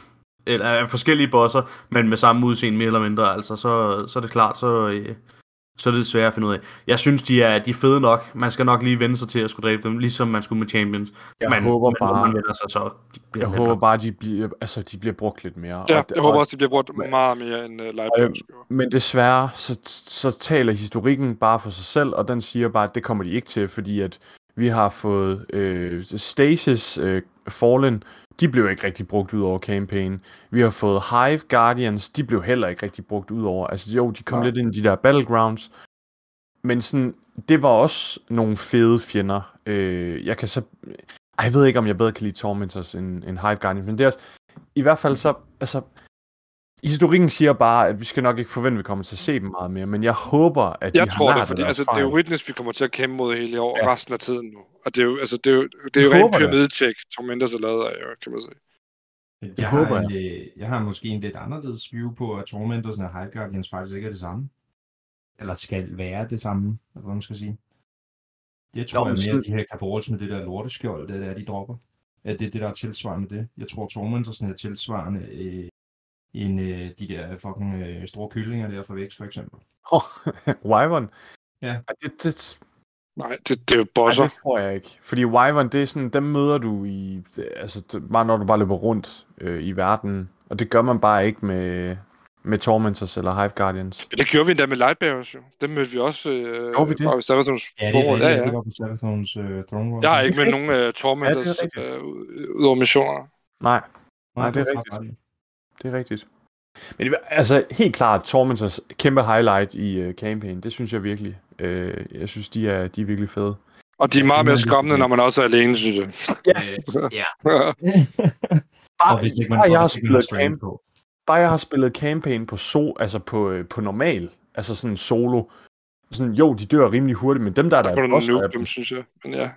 eller er forskellige bosser, men med samme udseende mere eller mindre, altså så, så er det klart, så, øh, så er det svært at finde ud af. Jeg synes, de er, de er fede nok. Man skal nok lige vende sig til at skulle dræbe dem, ligesom man skulle med Champions. Jeg men, håber når bare- man sig, så bliver Jeg håber bare, de bliver, altså, de bliver brugt lidt mere. Ja, og, jeg håber og, også, de bliver brugt meget mere end uh, Lightbox. Men desværre, så, så taler historikken bare for sig selv, og den siger bare, at det kommer de ikke til, fordi at vi har fået øh, Stasis øh, Fallen, de blev ikke rigtig brugt ud over campaign. Vi har fået Hive Guardians, de blev heller ikke rigtig brugt ud over. Altså jo, de kom Nej. lidt ind i de der battlegrounds, men sådan, det var også nogle fede fjender. Øh, jeg kan så... Ej, jeg ved ikke, om jeg bedre kan lide Tormentors end, end Hive Guardians, men det er også... I hvert fald så... Altså, historikken siger bare, at vi skal nok ikke forvente, at vi kommer til at se dem meget mere, men jeg håber, at de Jeg har tror det, fordi altså, det er jo. Witness, vi kommer til at kæmpe mod hele år, Ja. resten af tiden nu. Og det er jo, altså, det er jo, det er jo Jeg rent pyramidetjek, Tormentors er lavet af, kan man sige. Jeg, har, håber en, øh, jeg har måske en lidt anderledes view på, at Tormentors og Hive Guardians faktisk ikke er det samme. Eller skal være det samme, eller hvad man skal sige. Det tror Nå, jeg mere, at de her Cabrals med det der lorteskjold, det der, de dropper. At det er det, der er tilsvarende det. Jeg tror, Tormentors er tilsvarende øh, en øh, de der fucking øh, store kyllinger der fra Vex, for eksempel. Oh, Wyvern? Ja. Det, det, Nej, det, det er bosser. det tror jeg ikke. Fordi Wyvern, det er sådan, dem møder du i... Altså, det- bare når du bare løber rundt øh, i verden. Og det gør man bare ikke med, med Tormentors eller Hive Guardians. Men det gjorde vi endda med Lightbearers, jo. Dem mødte vi også. Øh, Gjorde vi det? Bare ved Savathons Ja, det er ja, ja, ja. det på øh, Throne. Jeg har ikke med Det nogen uh, Tormentors Ja, det øh, ud- ud over missioner. Nej, nej, det er rigtigt. Det er rigtigt. Men det, altså, helt klart, Tormentors kæmpe highlight i uh, campaign, det synes jeg virkelig. Uh, jeg synes, de er, de er virkelig fede. Og de er meget mere er skræmmende, når man også er alene, synes jeg. Øh, ja. Bare, Og hvis ikke man, bare jeg har spillet camp, på. bare jeg har spillet campaign på so, altså på, øh, på normal, altså sådan solo. Sådan, jo, de dør rimelig hurtigt, men dem der, der Der er boss nuke dem, synes jeg. Men ja.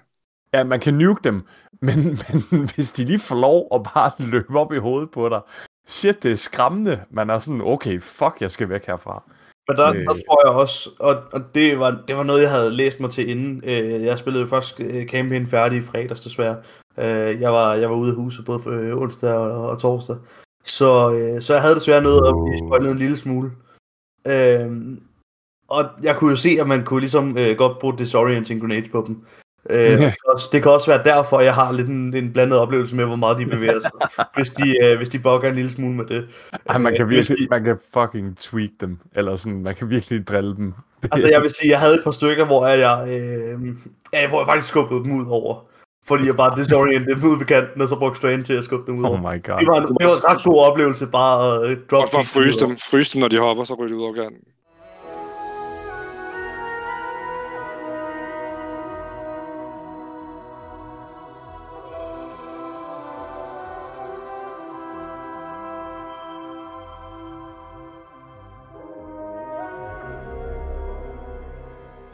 ja, man kan nuke dem, men, men hvis de lige får lov at bare løbe op i hovedet på dig, shit, det er skræmmende. Man er sådan, okay, fuck, jeg skal væk herfra. Men der, Øh. der tror jeg også, og, og det, var, det var noget, jeg havde læst mig til inden. Øh, jeg spillede først øh, campaign færdig i fredags, desværre. Øh, jeg, var, jeg var ude af huset både øh, onsdag og, og torsdag. Så, øh, så jeg havde desværre noget at blive spoilet en lille smule. Øh, og jeg kunne jo se, at man kunne ligesom øh, godt bruge disorienting grenades på dem. Øh, det, kan også, det kan også være derfor, jeg har lidt en, en blandet oplevelse med, hvor meget de bevæger sig, hvis de, øh, hvis de bugger en lille smule med det. Ej, man kan Øh, virkelig, de- man kan fucking tweak dem, eller sådan, man kan virkelig drille dem. Altså, jeg vil sige, jeg havde et par stykker, hvor jeg, øh, ja, hvor jeg faktisk skubbede dem ud over. Fordi jeg bare disorientede dem ud ved kanten, og så brugte strain til at skubbe dem ud Oh over. my god. Det var, en, det var en ret god oplevelse, bare at øh, drop Også bare fryse dem, fryse dem, når de hopper, så ryger de ud over kanten.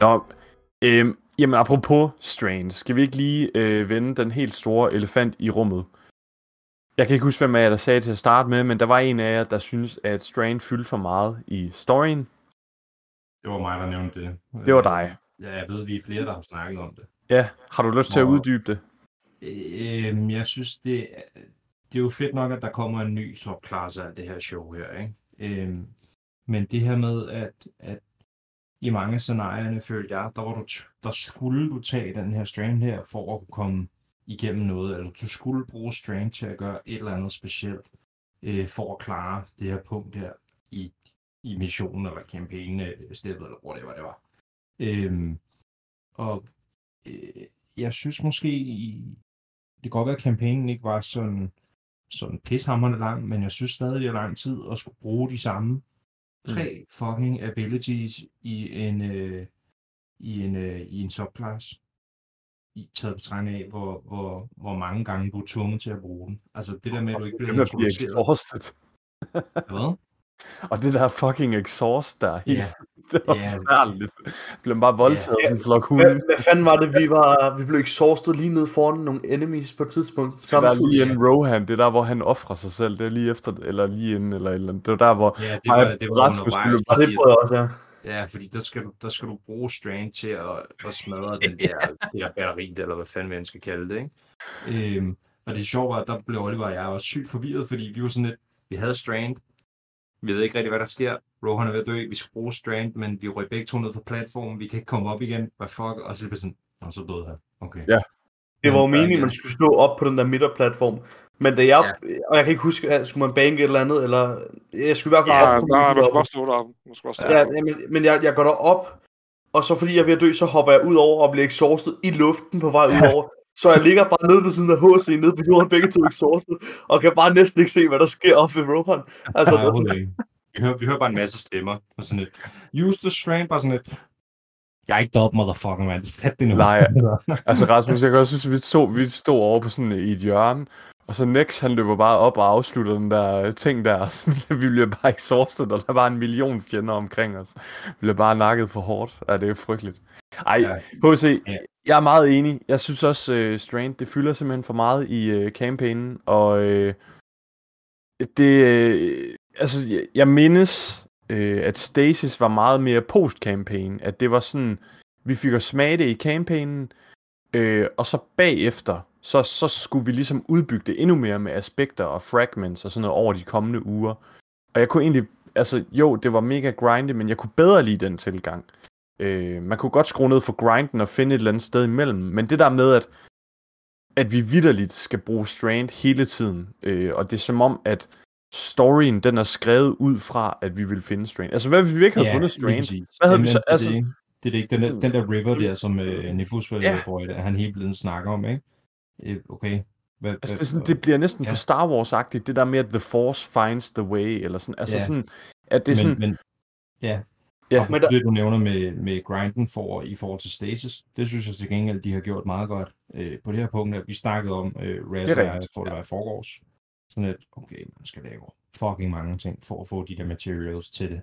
Nå, øhm, jamen apropos Strain, skal vi ikke lige øh, vende den helt store elefant i rummet? Jeg kan ikke huske, hvem af jer, der sagde det til at starte med, men der var en af jer, der synes, at Strain fyldte for meget i storyen. Det var mig, der nævnte det. Det var dig. Ja, jeg ved, vi er flere, der har snakket om det. Ja, har du lyst til at uddybe det? Øhm, jeg synes, det, er- det er jo fedt nok, at der kommer en ny subklasse af det her show her, ikke? Øhm, men det her med, at, at i mange af scenarierne, følte jeg, der, var du, der skulle du tage den her strand her, for at kunne komme igennem noget, eller du skulle bruge strand til at gøre et eller andet specielt, øh, for at klare det her punkt her i, i missionen, eller kampagnen-steppet, øh, eller whatever det var. Øhm, og øh, jeg synes måske, i- det kan godt være, at kampagnen ikke var sådan, sådan pishammerende lang, men jeg synes stadig, det er lang tid at skulle bruge de samme tre fucking abilities i en, øh, i en, øh, i en subclass. I taget betragtning af, hvor, hvor, hvor mange gange du er tvunget til at bruge den. Altså det der med, at du ikke bliver introduceret. exhausted. Hvad? Og det der fucking exhaust der, helt, Ja. Det var Ja. forfærdeligt. Bliver bare voldtaget af sådan en flok Hvad, hunde. hvad fanden var det, vi var, vi blev exhausted lige nede foran nogle enemies på et tidspunkt. Det der er Samtidig. lige inden Rohan, det er der, hvor han offrer sig selv. Det er lige efter, eller lige inden, eller et eller andet. Det var der, hvor Ja, det var, det var Rasmus, du Og det også, ja. Ja, fordi der skal du, der skal du bruge strain til at, at smadre den der, det der batteri, eller hvad fanden man skal kalde det, ikke? Øhm, og det sjove var, at der blev Oliver og jeg også sygt forvirret, fordi vi var sådan lidt, vi havde strain, vi ved ikke rigtig, hvad der sker, Rohan er ved at dø, vi skal bruge strain, men vi røg begge to ned fra platformen, vi kan ikke komme op igen, hvad fuck, og så er det sådan, og så døde han, okay. Ja. Det var jo Men, meningen, ja. man skulle stå op på den der midterplatform. Men da jeg, og jeg kan ikke huske, at skulle man banke et eller andet, eller jeg skulle i hvert fald Nej, op på nej, man skal midterplatformen. bare stå deroppe. Man bare stå Ja, ja, men, men jeg, jeg går derop, og så fordi jeg er ved at dø, så hopper jeg ud over og bliver exhausted i luften på vej ud over. Så jeg ligger bare nede ved siden af HC, nede på jorden, begge to exhausted, og kan bare næsten ikke se, hvad der sker op ved Rohan. Altså, Nej, overhovedet ikke. Vi hører, vi hører bare en masse stemmer, og sådan lidt, use the strain, bare sådan lidt, jeg er ikke deroppe, motherfucker, man. Fat det nu. Nej, Altså Rasmus, jeg kan også synes, vi stod, vi stod over på sådan i et hjørne, og så Nex, han løber bare op og afslutter den der ting der, og så vi bliver bare exhausted, og der er bare en million fjender omkring os. Vi bliver bare nakket for hårdt. Ja, det er frygteligt. Ej. HC, jeg er meget enig. Jeg synes også, uh, Strain, det fylder simpelthen for meget i uh, campaignen, og uh, det, øh, altså, jeg, jeg mindes, øh, at Stasis var meget mere post-campaign, at det var sådan, vi fik at smage det i campaignen, øh, og så bagefter, så, så skulle vi ligesom udbygge det endnu mere med aspekter og fragments og sådan noget over de kommende uger. Og jeg kunne egentlig, altså jo, det var mega grindy, men jeg kunne bedre lide den tilgang. Øh, man kunne godt skrue ned for grinden og finde et eller andet sted imellem, men det der med, at at vi vidderligt skal bruge Strand hele tiden, øh, og det er som om, at storyen, den er skrevet ud fra, at vi vil finde Strand. Altså, hvad hvis vi ikke havde fundet Strand? Hvad havde vi så- Det, altså- det, det er det ikke. Den der, den der river der, som øh, Nibus Ja. ja. Boy, der, han hele tiden snakker om, ikke? Øh, okay. Hvad, Altså, det, er sådan, det bliver næsten ja. For Star Wars-agtigt, det der med, at the force finds the way, eller sådan, altså Ja. sådan, at det er sådan, men, men, ja, Ja, Og men der- det, du nævner med, med grinden for, i forhold til stasis, det synes jeg til gengæld, de har gjort meget godt øh, på det her punkt, at vi snakkede om øh, Razor, rigtigt, jeg tror det var i forgårs. Sådan at, okay, man skal lave fucking mange ting for at få de der materials til det.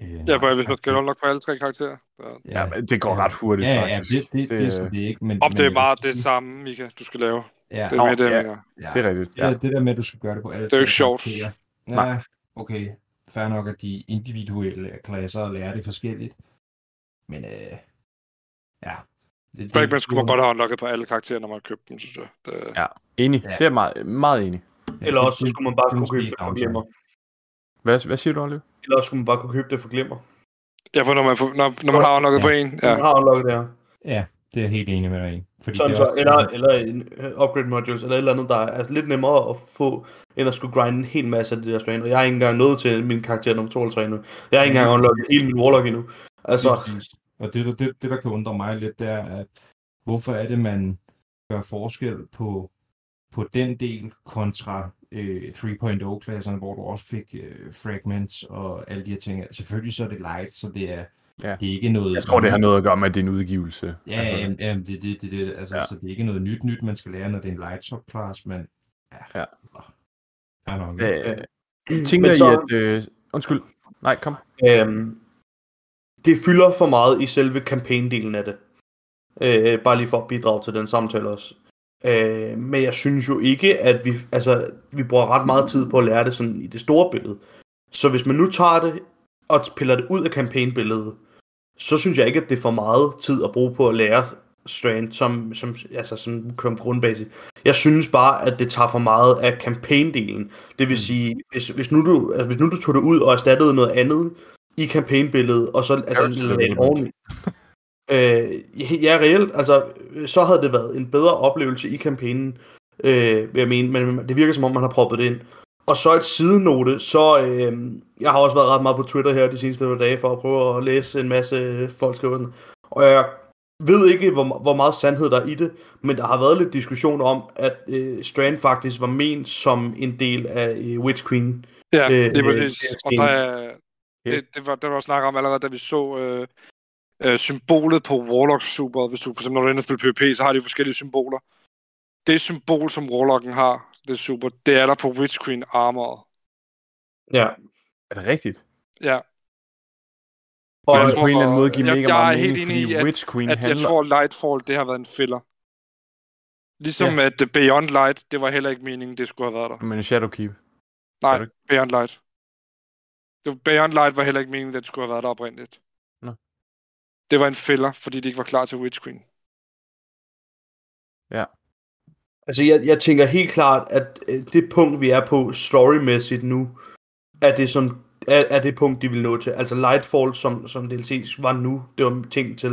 Øh, Ja, bare hvis man skal det- unlock på alle tre karakterer. Så. ja, men det går ret hurtigt, Ja, ja, faktisk. det, det, det, det, er sådan, det ikke, men... Om det er meget det samme, Mika, du skal lave. Ja, Det er mere det, ja. ja. Det er rigtigt, Ja. ja. Det, det der med, at du skal gøre det på alle Det er jo tre ikke sjovt. karakterer. Nej. Ja, okay. Fair nok, at de individuelle klasser lærer det forskelligt. Men øh, ja. Det, Fragment skulle man godt have unlocket på alle karakterer, når man har købt dem, synes jeg. Det, Ja. Enig. Ja. Det er meget, meget enig. Eller også så skulle man bare det kunne købe det for glimmer. Hvad, hvad siger du, Olive? Eller også skulle man bare kunne købe det for glimmer. Ja, for når man, når, når man har unlocket Ja. på en. Ja. Man har unlocket det her. Ja, det er jeg helt enig med dig i. Fordi Sådan det er så, også, eller, altså, eller en øh, upgrade modules, eller et eller andet, der er lidt nemmere at få, end at skulle grinde en hel masse af det der strain. Og jeg er ikke engang nået til min karakter nummer 2 eller 3 nu. Jeg har ikke engang unlocket hele min warlock endnu. Altså. Og det, der- det, det, der kan undre mig lidt, det er, at hvorfor er det, man gør forskel på, på den del kontra øh, 3.0-klasserne, hvor du også fik øh, fragments og alle de her ting. Selvfølgelig så er det light, så det er, Ja. det er ikke noget... Jeg tror, det har noget at gøre med, at det er en udgivelse. Ja, Altså, jamen, jamen, det er det, det, det, altså, Ja. så det er ikke noget nyt nyt, man skal lære, når det er en light subclass, men ja. Ja. Ja, nok. Øh, tænker Men I, så- at... Øh, undskyld. Nej, kom. Øhm, det fylder for meget i selve campaign-delen af det. Øh, bare lige for at bidrage til den samtale også. Øh, men jeg synes jo ikke, at vi, altså, vi bruger ret meget tid på at lære det sådan i det store billede. Så hvis man nu tager det og piller det ud af campaign-billedet, så synes jeg ikke, at det er for meget tid at bruge på at lære Strand som, som, altså som grundbasic. Jeg synes bare, at det tager for meget af campaign-delen. Det vil Mm. sige, hvis, hvis, nu du, altså, hvis nu du tog det ud og erstattede noget andet i campaign-billedet, og så altså, lagde en development. Øh, ja, reelt, altså, så havde det været en bedre oplevelse i kampagnen, øh, vil jeg mene, men det virker som om, man har proppet det ind. Og så et sidenote, så øh, jeg har også været ret meget på Twitter her de seneste par dage for at prøve at læse en masse folk skriver den. Og jeg ved ikke, hvor, hvor meget sandhed der er i det, men der har været lidt diskussion om, at øh, Strand faktisk var ment som en del af øh, Witch Queen. Ja, Øh, det er øh, præcis. det er Og der er, det, det var, det var snak om allerede, da vi så øh, øh, symbolet på Warlock Super. Hvis du for eksempel, når du ender spille PvP, så har de forskellige symboler. Det symbol, som Warlocken har, det er super, det er der på Witch Queen armoret. Ja. Er det rigtigt? Ja, Og, jeg tror- på en eller anden måde give jeg- mega jeg meget er helt mening, enig i, at- Witch Queen at jeg handler... tror, Lightfall, det har været en filler. Ligesom ja. at Beyond Light, det var heller ikke meningen, det skulle have været der. Men Shadowkeep. Nej, det Beyond Light. Beyond Light var heller ikke meningen, det skulle have været der oprindeligt. Det var en filler, fordi de ikke var klar til Witch Queen. Altså, jeg, jeg tænker helt klart, at øh, det punkt, vi er på storymæssigt nu, er det, som, er, er det punkt, de vil nå til. Altså Lightfall, som, som DLC var nu, det var ting til.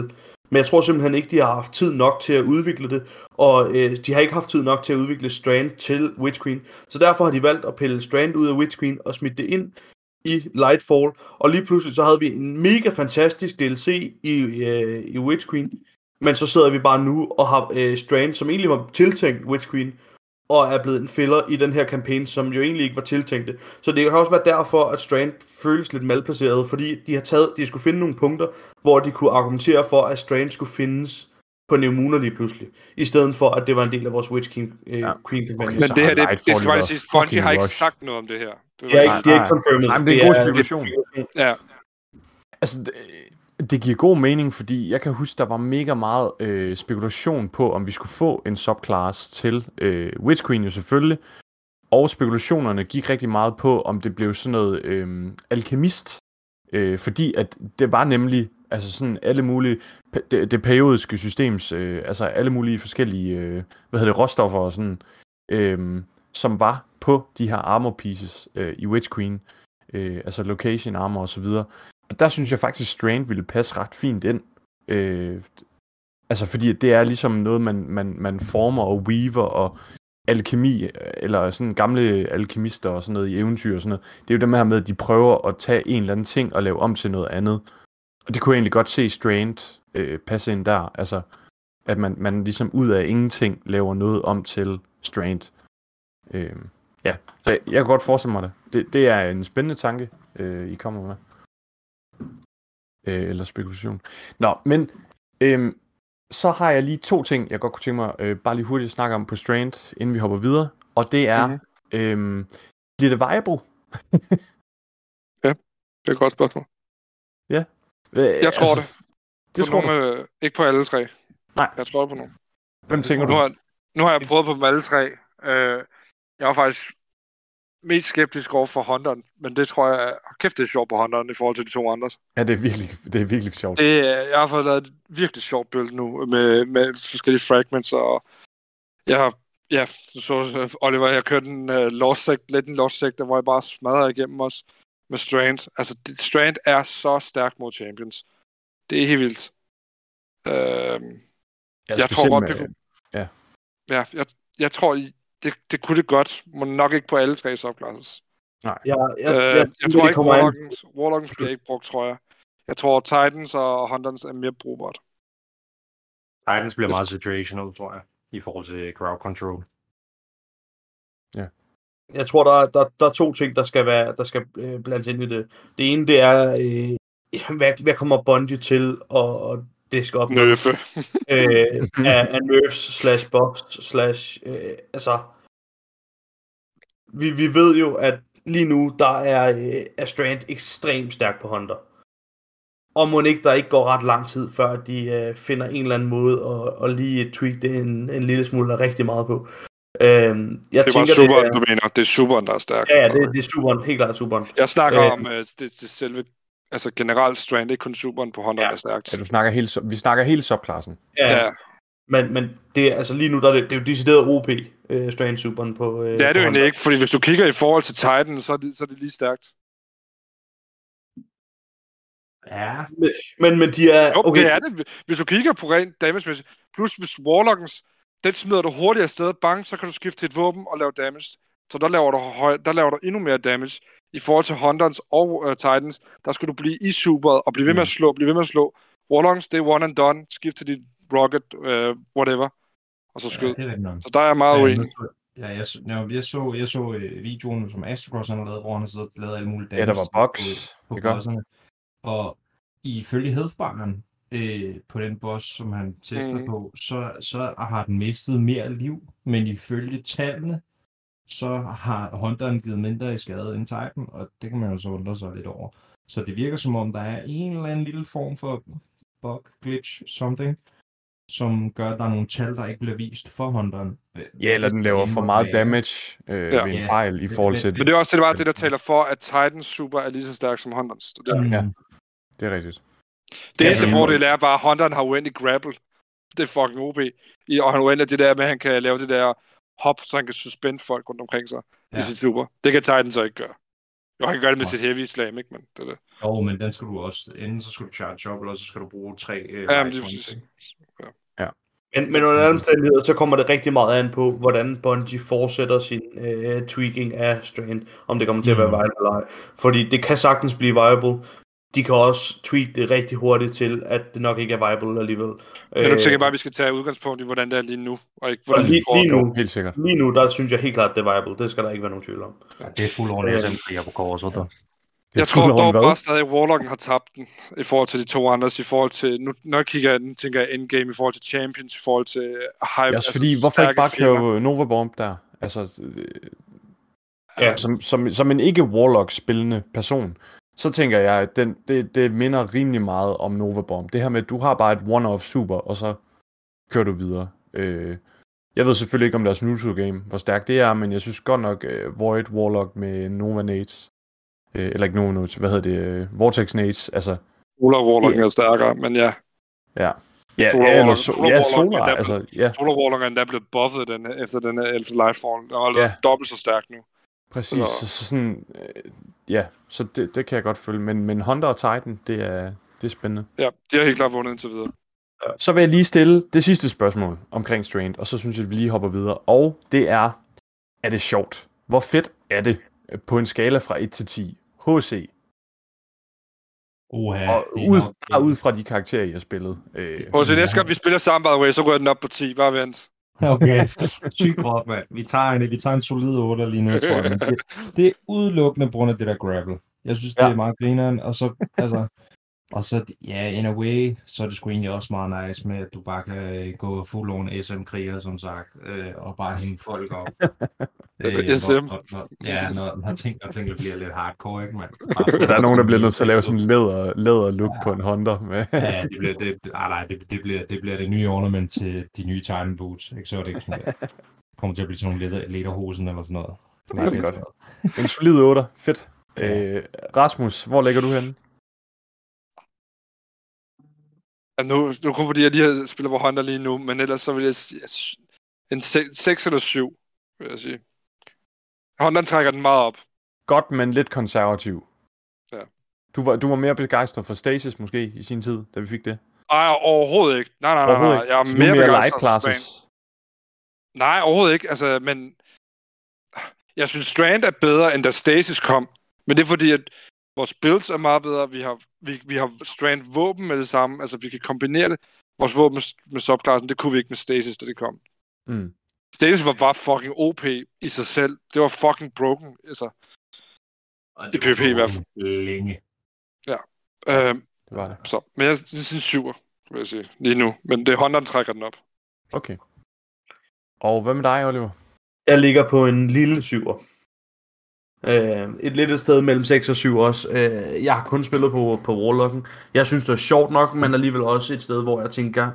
Men jeg tror simpelthen ikke, de har haft tid nok til at udvikle det, og øh, de har ikke haft tid nok til at udvikle Strand til Witch Queen. Så derfor har de valgt at pille Strand ud af Witch Queen og smide det ind i Lightfall. Og lige pludselig så havde vi en mega fantastisk DLC i, øh, i Witch Queen, men så sidder vi bare nu og har øh, Strand, som egentlig var tiltænkt Witch Queen, og er blevet en filler i den her kampagne, som jo egentlig ikke var tiltænkt det. Så det kan også være derfor, at Strand føles lidt malplaceret, fordi de har taget, de skulle finde nogle punkter, hvor de kunne argumentere for, at Strand skulle findes på Neumuna lige pludselig, i stedet for, at det var en del af vores Witch King, øh, Ja. Queen kampagne. Okay, Men det her, det, det skal bare sige, Bungie har ikke rushed. sagt noget om det her. Det er ikke, Nej, det er ikke confirmed. Nej, men det er en god spekulation. Ja, Altså, det, det giver god mening, fordi jeg kan huske, der var mega meget øh, spekulation på, om vi skulle få en subclass til øh, Witch Queen jo selvfølgelig. Og spekulationerne gik rigtig meget på, om det blev sådan noget øh, alkemist. Øh, fordi at det var nemlig altså sådan alle mulige, det, det periodiske systems, øh, altså alle mulige forskellige, øh, hvad hedder det, råstoffer og sådan, øh, som var på de her armor pieces øh, i Witch Queen. Øh, altså location armor og så videre. Og der synes jeg faktisk, Strand ville passe ret fint ind. Øh, altså fordi det er ligesom noget, man, man, man former og weaver og alkemi, øh, eller sådan gamle alkemister og sådan noget i eventyr og sådan noget. Det er jo dem her med, at de prøver at tage en eller anden ting og lave om til noget andet. Og det kunne jeg egentlig godt se Strand øh, passe ind der. Altså, at man, man ligesom ud af ingenting laver noget om til Strand. Øh, ja, så jeg, jeg kan godt forestille mig det. det. Det er en spændende tanke, øh, I kommer med. øh, eller spekulation. Nå, men øhm, så har jeg lige to ting, jeg godt kunne tænke mig øh, bare lige hurtigt at snakke om på Strand, inden vi hopper videre. Og det er, Mhm. mm-hmm. øhm, bliver det viable? Det er et godt spørgsmål. Øh, Jeg tror det. Det på tror du. nogle, øh, ikke på alle tre. Nej. Jeg tror det på nogle. Hvem tænker Nu du? har, nu har jeg prøvet på dem alle tre. Øh, jeg var faktisk mest skeptisk over for Hondaen, men det tror jeg, kæft det er sjovt på Hondaen i forhold til de to andre. Ja, det er virkelig, det er virkelig sjovt. Det, jeg har fået lavet et virkelig sjovt billede nu med, med forskellige fragments, og jeg har, ja, så Oliver, jeg kørte en uh, lost sect, lidt en lost sect, hvor jeg bare smadrede igennem os med Strand. Altså, Strand er så stærk mod Champions. Det er helt vildt. Øh, Ja, jeg tror godt, det kunne- ja, jeg, jeg tror, det, det kunne det godt, men nok ikke på alle tre subclasses. Jeg, jeg, Jeg, øh, jeg, jeg tror det ikke, Warlockens, Warlockens bliver ikke brugt, tror jeg. Jeg tror, Titans og Hunters er mere brugbart. Titans bliver meget situational, tror jeg, i forhold til crowd control. jeg tror, der, er- der, der er to ting, der skal, være, der skal øh, blandes ind i det. Det ene, det er, øh, hvad, hvad kommer Bungie til at, at diske op? Nøffe. øh, af, af nerfs slash buffs slash, øh, altså, vi, vi ved jo, at lige nu, der er, øh, er Strand ekstremt stærk på Hunter. Og må ikke, der ikke går ret lang tid, før de øh, finder en eller anden måde at, at lige tweak det en, en lille smule og rigtig meget på. Øhm, jeg Det var tænker, superen, det du er, mener. Det er superen, der er stærk. ja, ja, det, det er superen, helt klart superen. Jeg snakker Øh. om uh, det, det selve, altså generelt strand, ikke kun superen på Honda, Ja. er stærkt. Ja, du snakker hele, sub- vi snakker hele subklassen. Ja, Ja. Men, men det altså lige nu, der er det, det er jo decideret OP, øh, Strand superen på øh, det er det jo egentlig ikke, fordi hvis du kigger i forhold til Titan, så er det, så er det lige stærkt. Ja, Men, men de er... Jo, okay, det er det. Hvis du kigger på rent damage plus hvis Warlockens, den smider du hurtigt afsted, bang, så kan du skifte til et våben og lave damage. Så der laver du, høj, der laver du endnu mere damage. I forhold til Hunters og uh, Titans, der skal du blive i superet og blive ved med at slå, blive ved med at slå. Warlockens, det er one and done. Skift til dit rocket, uh, whatever. Og så ja, skyd. det er rigtigt nok. Så der er jeg meget Ja, uenig. Ja, jeg, så- jeg, jeg så, jeg så øh, videoen, som Astrocross han har lavet, hvor han har siddet og lavet alle mulige Ja, der var box. på, på bosserne. Og ifølge Healthbaren, øh, på den boss, som han tester Mhm. mm. på, så, så har den mistet mere liv, men ifølge tallene, så har Hunteren givet mindre i skade end Titan, og det kan man jo så undre sig lidt over. Så det virker som om, der er en eller anden lille form for bug, glitch, something, som gør, at der er nogle tal, der ikke bliver vist for Hunteren. Ja, eller den laver for meget damage øh, Ja. ved en Ja. fejl i forhold til... Men det er også det, var det, der taler for, at Titans super er lige så stærk som Hunters. Det, er det. Mm. Ja. Det er rigtigt. det Ja, eneste men- fordel er bare, at Hunteren har uendelig grapple. Det er fucking OP. I, og han uendelig det der med, at han kan lave det der hop, så han kan suspende folk rundt omkring sig ja. i Ja. sit super. Det kan Titan så ikke gøre. Jo, han kan gøre det med sit heavy slam, ikke? Men det er det. Jo, men den skal du også, enten så skal du charge op, eller så skal du bruge tre øh, Ja, men det er præcis. ikke? Men, men under alle omstændigheder, så kommer det rigtig meget an på, hvordan Bungie fortsætter sin øh, tweaking af Strand, om det kommer til at være Mm. viable eller ej. Fordi det kan sagtens blive viable. De kan også tweak det rigtig hurtigt til, at det nok ikke er viable alligevel. Men nu tænker jeg bare, at vi skal tage udgangspunkt i, hvordan det er lige nu, og ikke hvordan og lige, lige, nu, helt sikkert. lige nu, der synes jeg helt klart, det er viable. Det skal der ikke være nogen tvivl om. Ja, det er fuld Øh, ordentligt, som kriger på korset der. Jeg fuld tror dog hvad? bare stadig, at Warlocken har tabt den, i forhold til de to andre, i forhold til, nu, når jeg kigger jeg, den, tænker jeg endgame, i forhold til Champions, i forhold til hype. Ja, også fordi, hvorfor ikke bare køre Nova Bomb der? Altså, øh, Ja. som, som, som en ikke Warlock-spillende person, så tænker jeg, at den, det, det minder rimelig meget om Nova Bomb. Det her med, at du har bare et one-off super, og så kører du videre. Øh, jeg ved selvfølgelig ikke om deres neutral game, hvor stærkt det er, men jeg synes godt nok uh, Void Warlock med Nova Nades, øh, eller ikke Nova Nades, hvad hedder det, uh, Vortex Nades, altså, Solar Warlocken er stærkere, men ja. ja. Ja, Solar ja, eller Warlock- so, Solar ja, Warlock, Solar, der- altså, ja, Solar Warlock er endda blevet buffet den, efter den her Elf Lightfall. Den er ja. dobbelt så stærk nu. Præcis. Så- Så, så sådan, øh, ja, så det, det kan jeg godt følge, men, men Hunter og Titan, det er, det er spændende. Ja, de har helt klart vundet indtil videre. Så vil jeg lige stille det sidste spørgsmål omkring Strained, og så synes jeg, at vi lige hopper videre. Og det er, er det sjovt? Hvor fedt er det øh, på en skala fra 1 til 10? HC. Oha, Og det er ud, nok- bare ud fra de karakterer, I har spillet. Øh, Ja. næste gang vi spiller sammen, by the way, så går den op på 10. Bare vent. Okay, sygt godt, mand. Vi tager en, vi tager en solid 8 lige nu, tror jeg. Men det, det er udelukkende på grund af det der grapple. Jeg synes, det Ja. er meget grineren, og så, altså, Og så, ja, in a way, så er det sgu egentlig også meget nice med, at du bare kan øh, gå full on SM-kriger, som sagt, øh, og bare hænge folk op. SM. Når, når, ja, når, når, ting, når ting bliver lidt hardcore, ikke, man? Bare Der er nogen, der bliver nødt til at lave sådan en læder, læder look ja. på en Honda. Med. Ja, det bliver det, ah, nej, det, det, bliver, det bliver det nye ornament til de nye Titan boots, ikke? Så er det ikke sådan, det kommer til at blive sådan nogle leder, lederhosen eller sådan noget. Det er godt. En solid 8. Fedt. Øh, Rasmus, hvor ligger du henne? Ja, nu, nu kun fordi jeg lige har spillet på Honda lige nu, men ellers så vil jeg en 6 eller 7, vil jeg sige. Honda trækker den meget op. Godt, men lidt konservativ. Ja. Du var, du var mere begejstret for Stasis måske i sin tid, da vi fik det? Nej, overhovedet ikke. Nej, nej, nej, nej. Jeg er mere, mere begejstret light for classes. Strand. Nej, overhovedet ikke. Altså, men jeg synes, Strand er bedre, end da Stasis kom. Men det er fordi, at vores builds er meget bedre. Vi har, vi, vi har Strand våben med det samme. Altså, vi kan kombinere det. Vores våben med, med subklassen, det kunne vi ikke med Stasis, da det kom. Mm. Stasis var bare fucking OP i sig selv. Det var fucking broken. Altså, Og I PvP i hvert fald. Længe. øh, Det var det. så, men jeg synes en syver, vil jeg sige, lige nu. Men det er Honda, der trækker den op. Okay. Og hvad med dig, Oliver? Jeg ligger på en lille syver. Øh, et lidt et sted mellem 6 og 7 også. Øh, jeg har kun spillet på, på Warlocken. Jeg synes, det er sjovt nok, men alligevel også et sted, hvor jeg tænker,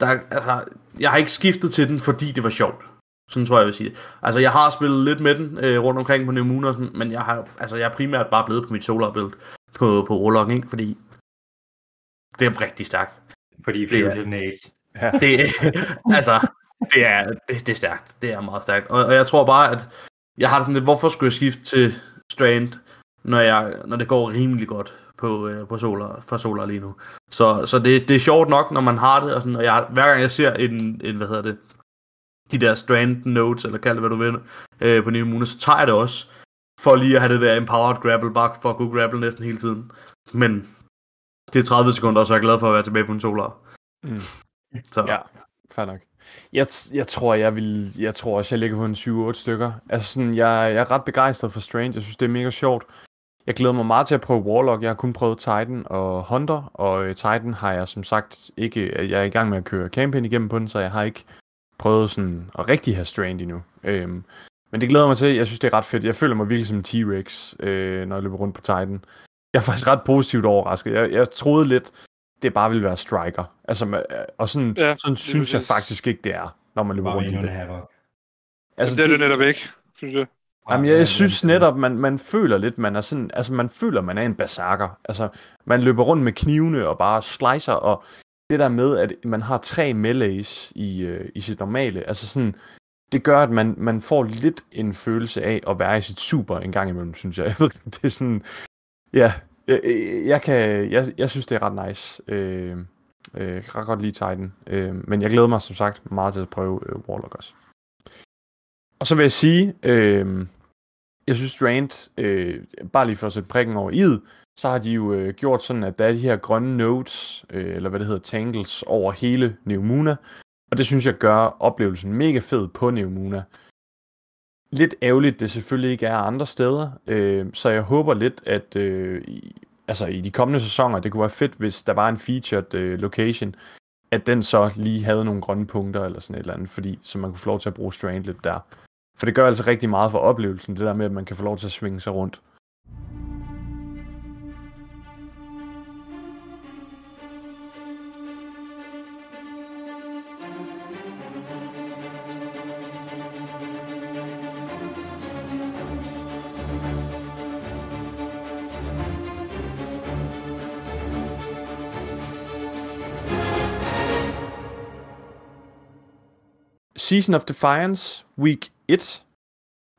der, altså, jeg har ikke skiftet til den, fordi det var sjovt. Sådan tror jeg, jeg vil sige det. Altså, jeg har spillet lidt med den øh, rundt omkring på New Moon og sådan, men jeg har, altså, jeg er primært bare blevet på mit solar build på, på Warlocken, ikke? Fordi det er rigtig stærkt. Fordi Det er- Nades. Ja. Det, altså, det er, det, det er stærkt. Det er meget stærkt. Og, og jeg tror bare, at jeg har det sådan lidt, hvorfor skulle jeg skifte til Strand, når, jeg, når det går rimelig godt på, øh, på Solar, for Solar lige nu. Så, så det, det er sjovt nok, når man har det, og, sådan, og jeg, hver gang jeg ser en, en, hvad hedder det, de der Strand notes, eller kald det, hvad du vil, øh, på New Moon, så tager jeg det også, for lige at have det der empowered grapple, bare for at kunne grapple næsten hele tiden. Men det er 30 sekunder, og så er jeg glad for at være tilbage på en Solar. Mm. Så. Ja, fair nok. Jeg, jeg tror, jeg vil, jeg tror også, jeg ligger på en 7-8 stykker. Altså sådan, jeg, jeg er ret begejstret for Strange. Jeg synes, det er mega sjovt. Jeg glæder mig meget til at prøve Warlock. Jeg har kun prøvet Titan og Hunter, og øh, Titan har jeg som sagt ikke... Jeg er i gang med at køre campaign igennem på den, så jeg har ikke prøvet sådan at rigtig have Strange endnu. Øhm, men det glæder mig til. Jeg synes, det er ret fedt. Jeg føler mig virkelig som en T-Rex, øh, når jeg løber rundt på Titan. Jeg er faktisk ret positivt overrasket. Jeg, jeg troede lidt, det bare ville være striker. Altså, og sådan, Ja, sådan synes jeg faktisk ikke, det er, når man løber rundt i det. havoc. Altså, det er det netop ikke, synes jeg. Jamen, jeg, jeg synes netop, man, man føler lidt, man er sådan, altså man føler, man er en berserker. Altså, man løber rundt med knivene og bare slicer, og det der med, at man har tre melees i, øh, i sit normale, altså sådan, det gør, at man, man får lidt en følelse af at være i sit super en gang imellem, synes jeg. Jeg ved, det er sådan, ja, jeg, jeg, kan, jeg, jeg synes, det er ret nice. Øh, øh, jeg kan ret godt lide Titan, øh, men jeg glæder mig som sagt meget til at prøve øh, Warlock også. Og så vil jeg sige, øh, jeg synes Strand, øh, bare lige for at sætte prikken over i'et, så har de jo øh, gjort sådan, at der er de her grønne nodes, øh, eller hvad det hedder, tangles, over hele Neomuna. Og det synes jeg gør oplevelsen mega fed på Neomuna. Lidt ærgerligt, det selvfølgelig ikke er andre steder, øh, så jeg håber lidt, at øh, i, altså i de kommende sæsoner, det kunne være fedt, hvis der var en featured øh, location, at den så lige havde nogle grønne punkter eller sådan et eller andet, fordi så man kunne få lov til at bruge Strand lidt der. For det gør altså rigtig meget for oplevelsen, det der med, at man kan få lov til at svinge sig rundt. Season of Defiance, week 1.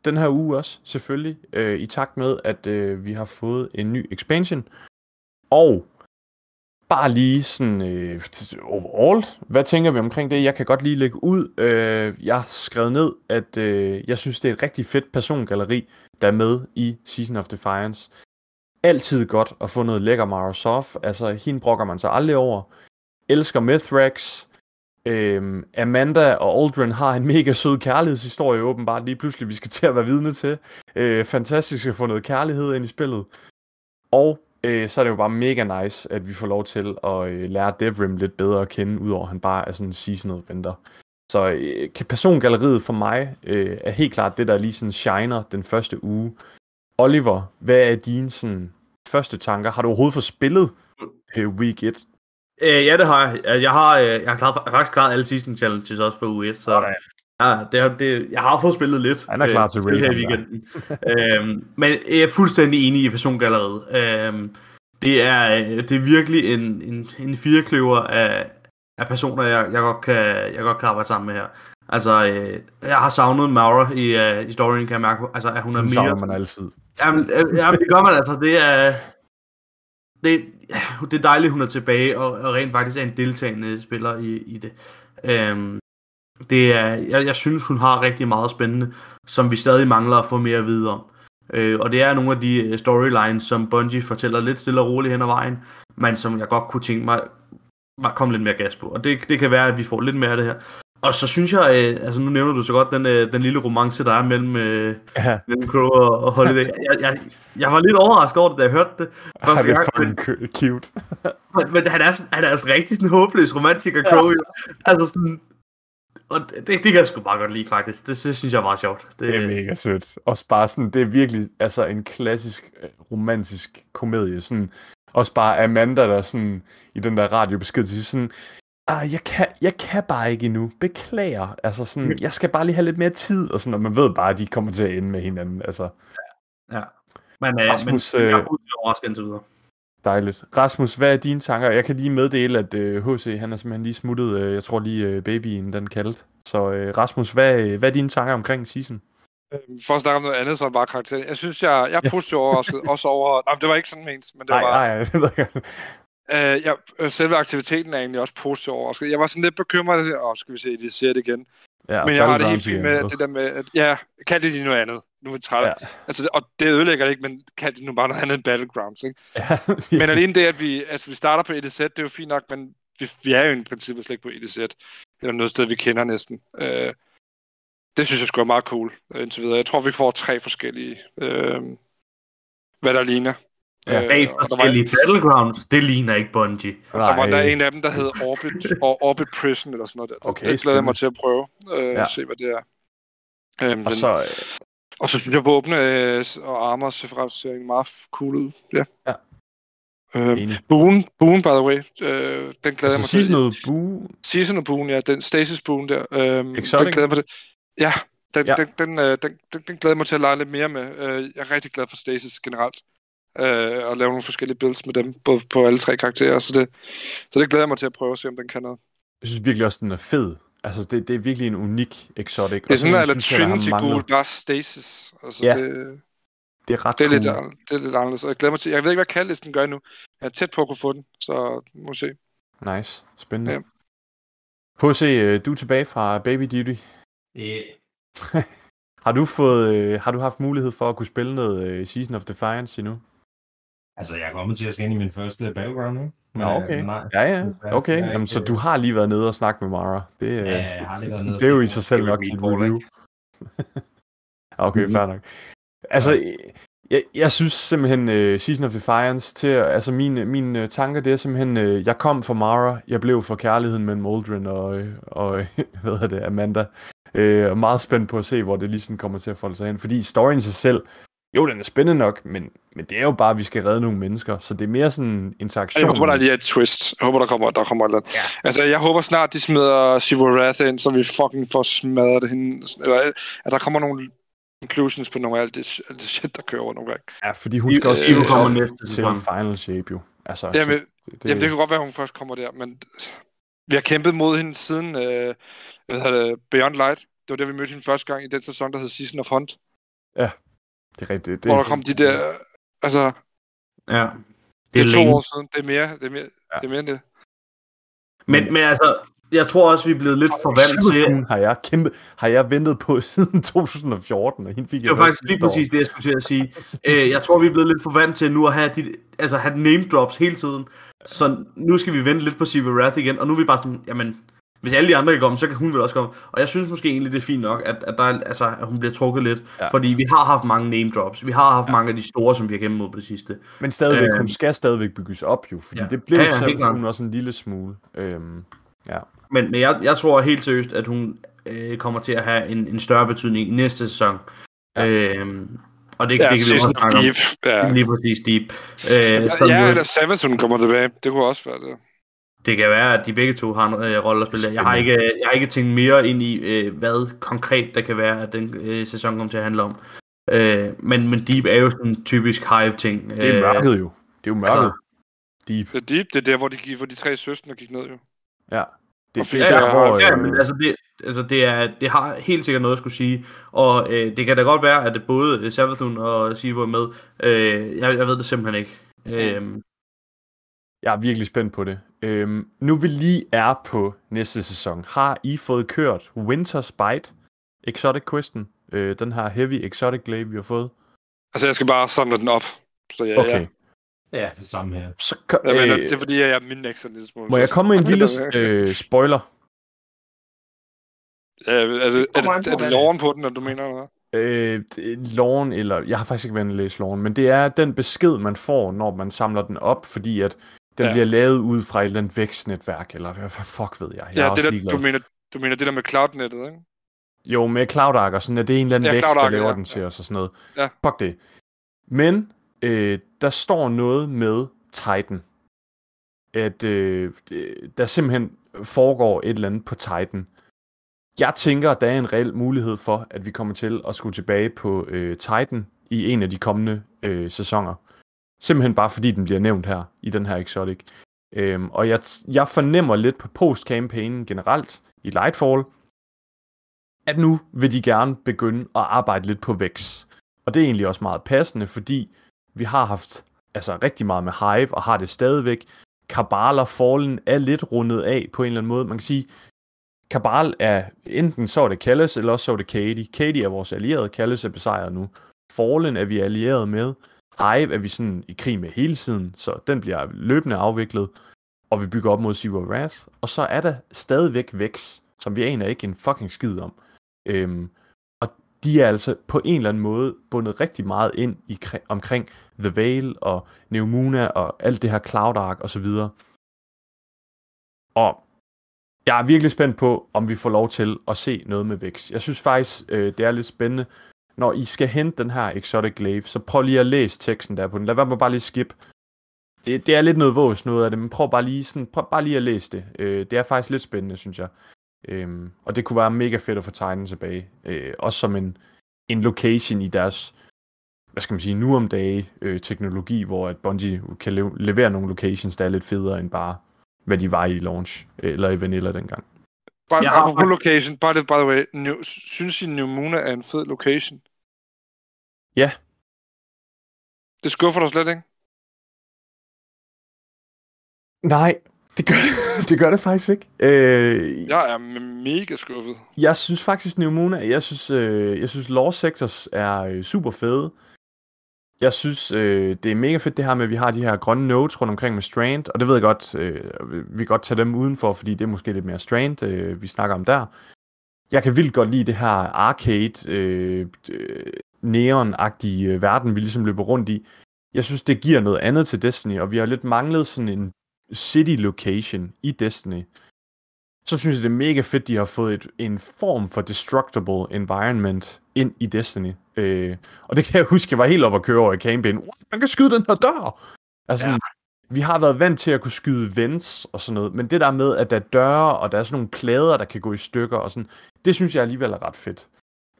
Den her uge også, selvfølgelig. Øh, I takt med, at øh, vi har fået en ny expansion. Og bare lige sådan øh, overall, hvad tænker vi omkring det? Jeg kan godt lige lægge ud. Øh, jeg har skrevet ned, at øh, jeg synes, det er et rigtig fedt persongalleri, der er med i Season of Defiance. Altid godt at få noget lækker Mara Sof. Altså, hende brokker man sig aldrig over. Elsker Mithrax. Øhm, Amanda og Aldrin har en mega sød kærlighedshistorie åbenbart lige pludselig, vi skal til at være vidne til. Øh, fantastisk at få noget kærlighed ind i spillet. Og øh, så er det jo bare mega nice, at vi får lov til at øh, lære Devrim lidt bedre at kende, udover at han bare er sådan en seasoned venter. Så øh, persongalleriet for mig øh, er helt klart det, der lige sådan shiner den første uge. Oliver, hvad er dine sådan, første tanker? Har du overhovedet fået spillet øh, Week 1? Øh, ja, det har jeg. Jeg har, øh, jeg har, klaret, faktisk klaret alle season challenges også for U1, så ja, det, det, jeg har fået spillet lidt. Han er klar til øh, her i weekenden. øhm, men jeg er fuldstændig enig i persongalleriet. Øhm, det, er, øh, det er virkelig en, en, en firekløver af, af personer, jeg, jeg, godt kan, jeg godt kan arbejde sammen med her. Altså, øh, jeg har savnet Maura i, uh, i storyen, kan jeg mærke. Altså, at hun er mere... savner man altid. Jamen, øh, jamen, det gør man altså. Det er, det, det er dejligt, hun er tilbage, og, og rent faktisk er en deltagende spiller i, i det. Øhm, det er, jeg, jeg synes, hun har rigtig meget spændende, som vi stadig mangler at få mere at vide om. Øh, og det er nogle af de øh, storylines, som Bungie fortæller lidt stille og roligt hen ad vejen, men som jeg godt kunne tænke mig, var komme lidt mere gas på. Og det, det kan være, at vi får lidt mere af det her. Og så synes jeg, øh, altså nu nævner du så godt den, øh, den lille romance, der er mellem, øh, Ja, mellem Crow og, og Holiday. Jeg, jeg, jeg var lidt overrasket over det, da jeg hørte det. han Første er gang, men, fucking cu- cute. men, men han, er, sådan- han er altså rigtig sådan en håbløs romantiker, Crow. Ja. Altså sådan... Og det, det kan jeg sgu bare godt lide, faktisk. Det, det synes jeg er meget sjovt. Det, Det er mega sødt. Også bare sådan, det er virkelig altså en klassisk øh, romantisk komedie. Sådan, også bare Amanda, der sådan i den der radiobesked til sådan, ah, jeg, kan, jeg kan bare ikke endnu. Beklager. Altså sådan, jeg skal bare lige have lidt mere tid. Og sådan, og man ved bare, at de kommer til at ende med hinanden. Altså, ja. Men, øh, Rasmus, men jeg er øh, overrasket indtil videre. dejligt. Rasmus, hvad er dine tanker? Jeg kan lige meddele, at øh, HC, han er simpelthen lige smuttet. Øh, jeg tror lige, øh, babyen, den kaldte. Så øh, Rasmus, hvad, øh, hvad er dine tanker omkring season? Øhm, For at snakke om noget andet, så er det bare karakteren. Jeg synes, jeg, jeg er Ja. positivt overrasket. også over... Nej, det var ikke sådan ment, men det var Nej, bare... nej, det ved jeg Øh, ja, øh, selve aktiviteten er egentlig også positivt overrasket. Jeg var sådan lidt bekymret. Åh, skal vi se, de ser det igen. Ja, Men jeg har det helt fint med det der med, at ja, kan det lige noget andet. Nu er vi trætte. Ja. Altså, og det ødelægger det ikke, men kan det nu bare noget andet end Battlegrounds, ikke? Ja, Men alene det, at vi, altså, vi starter på EDZ, det er jo fint nok, men vi, vi er jo i princippet slet ikke på EDZ. Det er noget sted, vi kender næsten. Øh, det synes jeg sgu er meget cool, øh, indtil videre. Jeg tror, vi får tre forskellige, øh, hvad der ligner. Ja. Øh, Bag og der var, Battlegrounds, det ligner ikke Bungie. der var der Nej. en af dem, der hed Orbit, og Orbit Prison, eller sådan noget der. Okay, det glæder jeg mig til at prøve, øh, Ja. se hvad det er. Øhm, Og den- så, øh, Og så synes jeg, våbne øh, og armor ser meget cool ud. Ja. Ja. Øh, enig. Boon, Boon, by the way. Øh, den glæder Altså, jeg mig sige til. noget bue. Season of Boon, ja. Den Stasis Boon der. Øh, Exotic? Den glæder mig til. Ja, den, Ja. ja. Den, den, øh, den, den, den glæder jeg mig til at lege lidt mere med. Øh, jeg er rigtig glad for Stasis generelt. Øh, og lave nogle forskellige builds med dem på, på alle tre karakterer. Så det, så det glæder jeg mig til at prøve at se, om den kan noget. Jeg synes virkelig også, den er fed. Altså, det, det er virkelig en unik exotic. Det er sådan, har Trinity. Ghoul, bare Stasis. Altså, Ja. det, Det er ret Det er, cool. lidt, det er lidt anderledes, og jeg glæder mig til... Jeg ved ikke, hvad kaldlisten gør nu. Jeg er tæt på at kunne få den, så må se. Nice. Spændende. Ja. HC, øh, du er tilbage fra Baby Duty. Øh, Har du fået, øh, har du haft mulighed for at kunne spille noget øh, Season of Defiance endnu? Altså, jeg er kommet til at skal ind i min første Battleground nu. Men, Nå, øh, okay. men nej. Ja, ja. Okay. Jamen, så du har lige været nede og snakke med Mara. Det, øh, Ja, jeg har lige været nede det er jo i sig selv nok til review. Okay, Mhm. fair nok. Altså, jeg, jeg synes simpelthen, uh, Season of Defiance, til, altså mine, mine tanker, det er simpelthen, uh, jeg kom for Mara, jeg blev for kærligheden mellem Aldrin og, øh, og hvad hedder det, Amanda. Uh, meget spændt på at se, hvor det lige sådan kommer til at folde sig hen. Fordi storyen i sig selv, jo, den er spændende nok, men, men det er jo bare, at vi skal redde nogle mennesker. Så det er mere sådan interaktion. Jeg håber, der lige er et twist. Jeg håber, der kommer, der kommer et eller andet. Ja. Altså, jeg håber snart, de smider Shivarath ind, så vi fucking får smadret hende. Eller at der kommer nogle inclusions på nogle af alt det, alt det shit, der kører rundt omkring. Ja, fordi hun skal også Ivo øh, kommer næste til sæson. Final Shape jo. Altså, Jamen, så det... Jamen, det kan godt være, hun først kommer der, men vi har kæmpet mod hende siden øh, hvad hedder det, Beyond Light. Det var der, vi mødte hende første gang i den sæson, der hed Season of Hunt. Det er rigtigt. Det, Hvor der kom de der... Altså, Ja. det Det er er to længe. år siden. Det er mere, det er mere, Ja. det er mere end det. Men, men altså, jeg tror også, vi er blevet lidt for vant til... Har jeg kæmpe, har jeg ventet på siden 2014, og hende fik Det var jeg faktisk lige præcis det, jeg skulle til at sige. Øh, jeg tror, vi er blevet lidt for vant til nu at have, de, altså have name drops hele tiden. Så nu skal vi vente lidt på Siva Wrath igen, og nu er vi bare sådan, jamen, hvis alle de andre kan komme, så kan hun vel også komme. Og jeg synes måske egentlig, det er fint nok, at, at, der, er- altså, at hun bliver trukket lidt. Ja. Ja. Fordi vi har haft mange name drops. Vi har haft ja. mange af de store, som vi har gennemået på det sidste. Men stadigvæk, Øh, hun skal stadigvæk bygges op jo, fordi ja. ja. det blev Ja, ja, ja, ja, klart. hun også en lille smule. Øhm, ja. Men, men jeg, jeg tror helt seriøst, at hun øh, kommer til at have en, en større betydning i næste sæson. Ja. Ja. Øhm, og det, Ja, det kan vi også snakke om. Deep. Ja. Lige præcis Deep. Øh, Ja, jo- eller Sabbath, hun kommer tilbage. Det kunne også være det. Det kan være, at de begge to har en øh, rolle at spille. Jeg har, ikke, jeg har ikke tænkt mere ind i, øh, hvad konkret der kan være, at den øh, sæson kommer til at handle om. Øh, men, men Deep er jo sådan en typisk Hive-ting. Det er mørket jo. Det er jo mørket. altså- Deep. Det er Deep, det er der, hvor de, gik, hvor de tre søstre gik ned, jo. Ja. Det, det er der, ja, hvor... Ja, øh, men altså det, altså det, er, det har helt sikkert noget at skulle sige, og øh, det kan da godt være, at det både øh, Savathun og Sivo er med. Øh, jeg, jeg ved det simpelthen ikke. Øh, Jeg er virkelig spændt på det. Øhm, nu vi lige er på næste sæson, har I fået kørt Winter's Bite, Exotic Questen, øh, den her Heavy Exotic Glaive, vi har fået? Altså, jeg skal bare samle den op. Så ja, Okay. ja. Ja, det samme her. Så, ko- Jeg mener, øh, det er fordi, jeg er min en lille smule. må jeg komme med en lille øh, spoiler? Ja, er det, er det, er på, det det er. loven på den, at du mener, eller? Øh, det- loven, eller jeg har faktisk ikke været inde læse loven, men det er den besked, man får, når man samler den op, fordi at den Ja. bliver lavet ud fra et eller andet vækstnetværk, eller hvad fuck ved jeg. jeg Ja, det der, ligeglad. du mener, du mener det der med cloudnettet, ikke? Jo, med CloudArk og sådan, at det er en eller anden Ja, vækst, der laver ja, den til ja. os og sådan noget. Ja. Fuck det. Men øh, der står noget med Titan. At øh, der simpelthen foregår et eller andet på Titan. Jeg tænker, at der er en reel mulighed for, at vi kommer til at skulle tilbage på øh, Titan i en af de kommende øh, sæsoner. Simpelthen bare fordi den bliver nævnt her i den her Exotic. Øhm, og jeg, jeg fornemmer lidt på post-campaignen generelt i Lightfall, at nu vil de gerne begynde at arbejde lidt på vækst. Og det er egentlig også meget passende, fordi vi har haft altså, rigtig meget med Hive, og har det stadigvæk. Kabal og Fallen er lidt rundet af på en eller anden måde. Man kan sige, Kabal er enten så er det Kallus, eller også så er det Katie. Katie er vores allierede, Kallus er besejret nu. Fallen er vi allieret med. Hive er vi sådan i krig med hele tiden, så den bliver løbende afviklet. Og vi bygger op mod Zero Wrath. Og så er der stadigvæk Vex, som vi aner ikke en fucking skid om. Øhm, og de er altså på en eller anden måde bundet rigtig meget ind i, omkring The Veil og Neomuna og alt det her Cloud Ark og så videre. Og jeg er virkelig spændt på, om vi får lov til at se noget med Vex. Jeg synes faktisk, øh, det er lidt spændende. Når I skal hente den her Exotic Glaive, så prøv lige at læse teksten der på den. Lad være med bare lige skip. Det, det er lidt noget vås noget af det, men prøv bare lige, sådan, prøv bare lige at læse det. Øh, det er faktisk lidt spændende, synes jeg. Øhm, og det kunne være mega fedt at få tegnet tilbage. Øh, også som en, en location i deres, hvad skal man sige, nu om dage øh, teknologi, hvor at Bungie kan le- levere nogle locations, der er lidt federe end bare, hvad de var i launch, øh, eller i Vanilla dengang. Bare, Jeg har- på location, by the, by the way, New, synes I, New Moon er en fed location? Ja. Det skuffer dig slet, ikke? Nej, det gør det, det, gør det faktisk ikke. Øh, Jeg er me- mega skuffet. Jeg synes faktisk Neomuna, jeg synes, øh, jeg synes Law Sectors er øh, super fede. Jeg synes, øh, det er mega fedt det her med, at vi har de her grønne notes rundt omkring med Strand, og det ved jeg godt, øh, vi kan godt tage dem udenfor, fordi det er måske lidt mere Strand, øh, vi snakker om der. Jeg kan vildt godt lide det her arcade, øh, neon-agtige øh, verden, vi ligesom løber rundt i. Jeg synes, det giver noget andet til Destiny, og vi har lidt manglet sådan en city location i Destiny så synes jeg, det er mega fedt, de har fået et, en form for destructible environment ind i Destiny. Øh, og det kan jeg huske, jeg var helt oppe at køre over i campaign. What? Man kan skyde den her dør! Altså, ja. vi har været vant til at kunne skyde vents og sådan noget, men det der med, at der er døre, og der er sådan nogle plader, der kan gå i stykker og sådan, det synes jeg alligevel er ret fedt.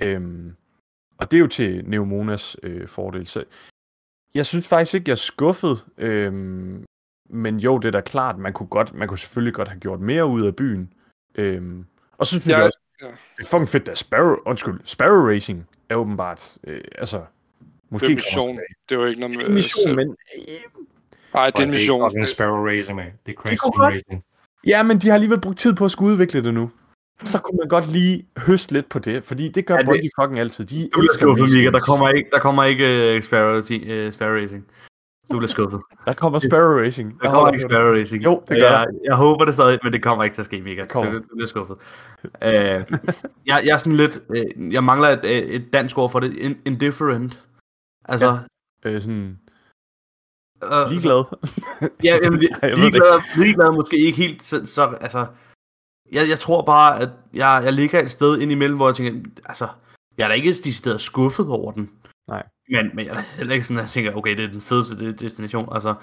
Øhm, og det er jo til Neomonas øh, fordel. Så jeg synes faktisk ikke, jeg er skuffet. Øhm, men jo, det er da klart, man kunne, godt, man kunne selvfølgelig godt have gjort mere ud af byen. Øhm, og så synes jeg Jeg- også, ja. det er fucking fedt, at Sparrow, undskyld, Sparrow Racing er åbenbart, øh, altså, måske Det er mission. Det er jo ikke noget med... Mission, øh, men... Nej, det er en mission. Det er fucking Sparrow Racing, man. Det er crazy kunne godt- racing. Ja, men de har alligevel brugt tid på at skulle udvikle det nu. Så kunne man godt lige høste lidt på det, fordi det gør Ja, Bungie fucking altid. De Du er elsker skuffet, Mika. Der kommer ikke, der kommer ikke uh, Sparrow, uh, Sparrow Racing. Du bliver skuffet. Der kommer Sparrow Racing. Der Jeg kommer ikke. Sparrow Racing. Jo, det gør jeg, jeg håber det stadig, men det kommer ikke til at ske, Mika. Du, du bliver skuffet. Uh, jeg, jeg er sådan lidt... Uh, jeg mangler et, øh, et dansk ord for det. In, indifferent. Altså... Øh, sådan Uh, ligeglad. Ja, jamen, ligeglad, ligeglad måske ikke helt så, så altså, jeg, jeg tror bare, at jeg, jeg ligger et sted ind imellem, hvor jeg tænker, altså, jeg er da ikke decideret skuffet over den. Nej. Men, men jeg er heller ikke sådan, at jeg tænker, okay, det er den fedeste de- destination, altså,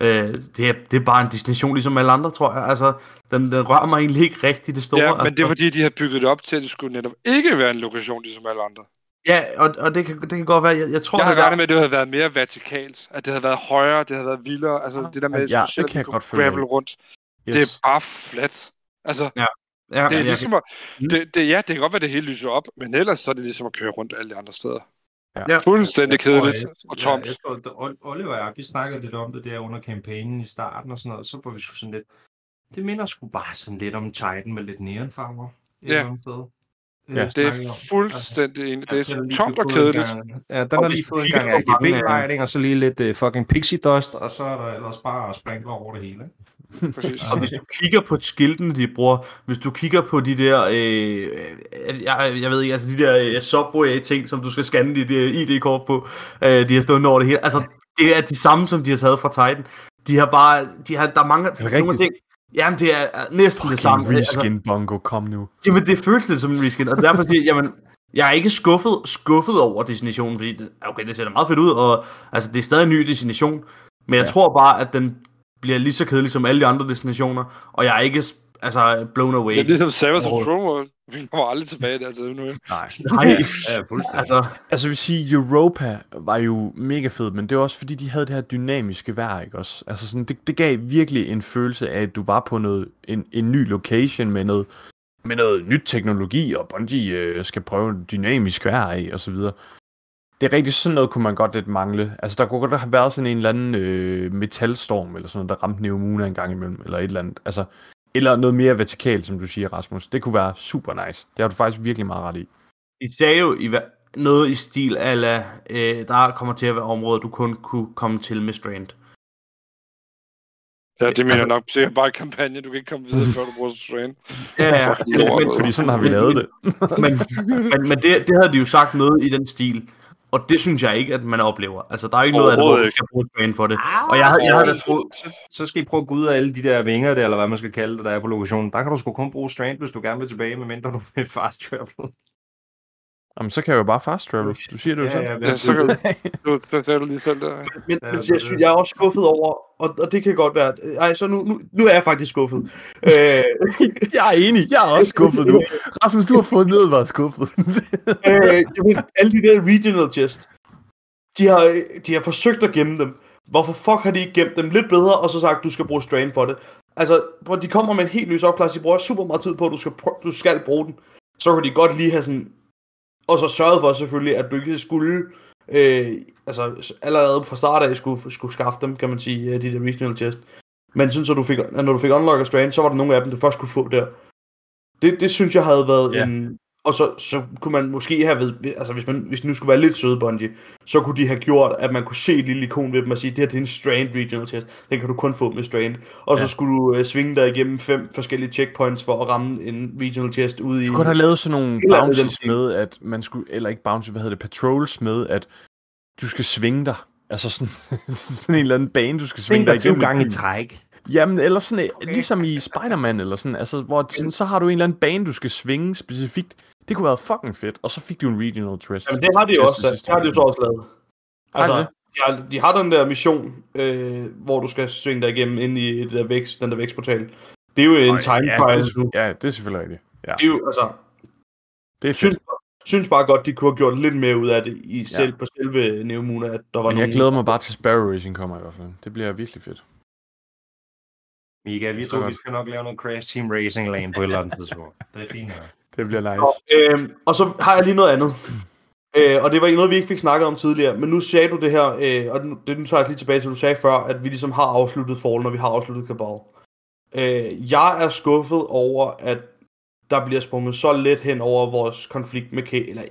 øh, det, er, det er bare en destination ligesom alle andre, tror jeg, altså, den, den rører mig egentlig ikke rigtig det store. Ja, men det er altså. fordi, de har bygget det op til, at det skulle netop ikke være en lokation, ligesom alle andre. Ja, og, og det, kan, det kan godt være, jeg, jeg tror, Jeg har det regnet med, at det havde været mere vertikalt. At det havde været højere, det havde været vildere. Altså, det der med, Ja, det kan jeg at godt gravel rundt. Yes. Det er bare flat. Altså, ja, det er jeg, ligesom at, Mm. det, det, ja, det kan godt være, at det hele lyser op, men ellers så er det ligesom at køre rundt alle de andre steder. Ja. Ja. Fuldstændig kedeligt jeg, og tomt. Ja, jeg tror, at Oliver og jeg, vi snakkede lidt om det der under kampagnen i starten og sådan noget, så var vi sådan lidt, det minder sgu bare sådan lidt om Titan med lidt neonfarver. Ja. Øh, Ja. Det er fuldstændig enig. Det Ja, er har lige tomt og kedeligt. gang- Ja, den Og har lige fået en gang RGB-lighting, og så lige lidt uh, fucking pixie dust, og så er der ellers bare sprinkler over det hele. Præcis. Og hvis du kigger på skiltene, de bruger, hvis du kigger på de der, øh, jeg, jeg ved ikke, altså de der øh, Subway-ting, som du skal scanne dit øh, ID-kort på, øh, de har stået over det hele, altså det er de samme, som de har taget fra Titan. De har bare, de har, der er mange, det nogle ting, jamen det er øh, næsten det samme. Fucking Altså, reskin bongo, kom nu. jamen det føles lidt som en reskin, og derfor siger jeg, jamen, jeg er ikke skuffet, skuffet over destinationen, fordi det, okay, det ser da meget fedt ud, og altså, det er stadig en ny destination, men jeg Ja. tror bare, at den bliver lige så kedelig som alle de andre destinationer, og jeg er ikke altså, blown away. Det er ligesom Sabbath of Overhovedet. Stronghold. Vi kommer aldrig tilbage der til nu. Nej. Nej, Ja, fuldstændig. altså, Altså, jeg vil sige, Europa var jo mega fed, men det var også fordi, de havde det her dynamiske vejr, ikke også? Altså, sådan, det, det gav virkelig en følelse af, at du var på noget, en, en ny location med noget, med noget nyt teknologi, og Bungie øh, skal prøve dynamisk vejr af, og så videre. Det er rigtigt, sådan noget kunne man godt lidt mangle. Altså, der kunne godt have været sådan en eller anden øh, metalstorm, eller sådan noget, der ramte Neomuna en gang imellem, eller et eller andet. Altså, eller noget mere vertikalt, som du siger, Rasmus. Det kunne være super nice. Det har du faktisk virkelig meget ret i. de sagde jo i, noget i stil ala, øh, der kommer til at være områder, du kun kunne komme til med Strand. Ja, det mener Altså- jeg nok sikkert bare i kampagne. Du kan ikke komme videre, før du bruger Strain. Ja, ja. Lort. men, Fordi sådan har vi lavet det. men, men, men det, det havde de jo sagt noget i den stil. Og det synes jeg ikke, at man oplever. Altså, der er ikke noget af det, hvor du skal bruge Strand for det. Og jeg, havde- jeg havde da troet, Så skal I prøve at gå ud af alle de der vinger der, eller hvad man skal kalde det, der er på lokationen. Der kan du sgu kun bruge strand, hvis du gerne vil tilbage, medmindre du vil fast travel. Jamen, så kan jeg jo bare fast travel. Du siger det jo selv. Ja, så kan du, så sagde du lige selv der. Men, Ja, men jeg, synes, jeg er også skuffet over, og, og det kan godt være, at- ej, så nu, nu, nu er jeg faktisk skuffet. øh, Jeg er enig. Jeg er også skuffet nu. Rasmus, du har fået ned at være skuffet. øh, jamen, alle de der regional chest, de har, de har forsøgt at gemme dem. Hvorfor fuck har de ikke gemt dem lidt bedre, og så sagt, du skal bruge strain for det? Altså, hvor de kommer med en helt ny opklasse, de bruger super meget tid på, at du skal, prø- du skal bruge den. Så kan de godt lige have sådan, og så sørget for selvfølgelig, at du ikke skulle, øh, altså allerede fra start af skulle, skulle skaffe dem, kan man sige, øh, de der regional chest. Men synes, at du fik, når du fik unlock og strain, så var der nogle af dem, du først kunne få der. Det, det synes jeg havde været Ja. en... Og så, så kunne man måske have ved, altså hvis, man, hvis nu skulle være lidt søde Bungie, så kunne de have gjort, at man kunne se et lille ikon ved dem og sige, det her det er en Strained Regional Test, den kan du kun få med Strained. Og Ja. så skulle du øh, svinge dig igennem fem forskellige checkpoints for at ramme en Regional Test ude i... Du kunne have lavet sådan nogle stil. med, at man skulle, eller ikke bounties, hvad hedder det, patrols med, at du skal svinge dig. Altså sådan, sådan en eller anden bane, du skal svinge dig igennem. gange i træk. Jamen, eller sådan, okay. ligesom i Spider-Man, eller sådan, altså, hvor sådan, så har du en eller anden bane, du skal svinge specifikt. Det kunne være fucking fedt, og så fik du en regional twist. Jamen det har de jo Test også, det har de jo så også lavet. Har Altså, de det? de har, de har den der mission, øh, hvor du skal svinge dig igennem ind i det der vækst, den der vækstportal. Det er jo en time ja, trial det, er, ja, det er selvfølgelig rigtigt. Ja, Det er jo, altså, det er synes, synes bare godt, de kunne have gjort lidt mere ud af det i selv, på selve Neomuna, at der var Men jeg nogen... glæder mig bare til Sparrow Racing kommer i hvert fald. Det bliver virkelig fedt. Mika, vi tror, vi skal nok lave noget Crash Team Racing Lane på et eller andet tidspunkt. Det er fint. Ja. Det bliver nice. Og, øh, og så har jeg lige noget andet. Øh, og det var ikke noget, vi ikke fik snakket om tidligere. Men nu sagde du det her, øh, og nu, det nu tager jeg lige tilbage til, du sagde før, at vi ligesom har afsluttet Fall, når vi har afsluttet Cabal. Øh, jeg er skuffet over, at der bliver sprunget så let hen over vores konflikt med Katie, eller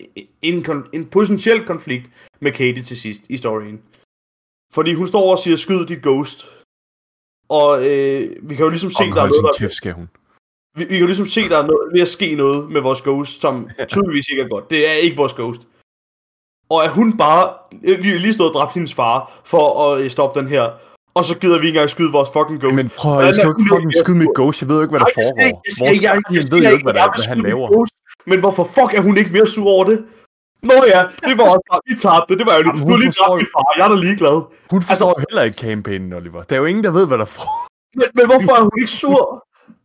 en, kon- en potentiel konflikt med Katie til sidst i storyen. Fordi hun står og siger, skyd dit ghost. Og øh, vi kan jo ligesom se, Om der er noget, der, kæft, skal hun. Vi, vi kan ligesom se, der er noget, ved at ske noget med vores ghost, som tydeligvis ikke er godt. Det er ikke vores ghost. Og at hun bare lige, lige stået og dræbt hendes far for at øh, stoppe den her. Og så gider vi ikke engang skyde vores fucking ghost. Men prøv jeg skal jo ikke fucking skyde mit ghost. Jeg ved jo ikke, hvad der jeg foregår. jeg ikke- jeg- fucking jeg ved jo ikke, hvad, der, jeg hvad han laver. Ghost, Men hvorfor fuck er hun ikke mere sur over det? Nå ja, det var også bare, vi tabte, det var jo Jamen, Du har lige dræbt min far, jeg er da ligeglad. Hun forstår jo heller ikke campaignen, Oliver. Der er jo ingen, der ved, hvad der foregår. Men, men hvorfor er hun ikke sur?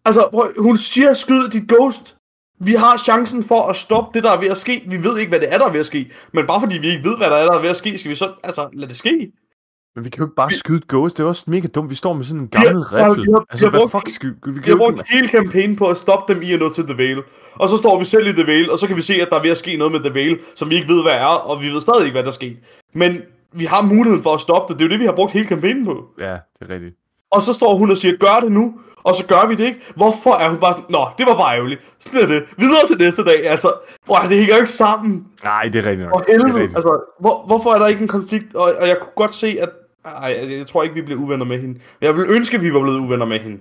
Altså, prøv, hun siger, skyd dit ghost. Vi har chancen for at stoppe det, der er ved at ske. Vi ved ikke, hvad det er, der er ved at ske. Men bare fordi vi ikke ved, hvad der er, der er ved at ske, skal vi så, altså, lad det ske. Men vi kan jo ikke bare Vi- skyde et ghost. Det er også mega dumt. Vi står med sådan en gammel riffel. vi har- Altså, hvad brugt- fuck skal vi... Vi har brugt ikke... hele kampagnen på at stoppe dem i at nå til The Vale. Og så står vi selv i The Vale, og så kan vi se, at der er ved at ske noget med The Vale, som vi ikke ved, hvad er, og vi ved stadig ikke, hvad der sker. Men vi har muligheden for at stoppe det. Det er jo det, vi har brugt hele kampagnen på. Ja, det er rigtigt. Og så står hun og siger, gør det nu, og så gør vi det ikke. Hvorfor er hun bare sådan, nå, det var bare ærgerligt. Sådan er det. Videre til næste dag, altså. Wow, det hænger jo ikke sammen. Nej, det er rigtigt nok. Er helvede, altså, hvor, hvorfor er der ikke en konflikt? Og, og jeg kunne godt se, at... Ej, jeg, tror ikke, vi blev uvenner med hende. Jeg ville ønske, at vi var blevet uvenner med hende.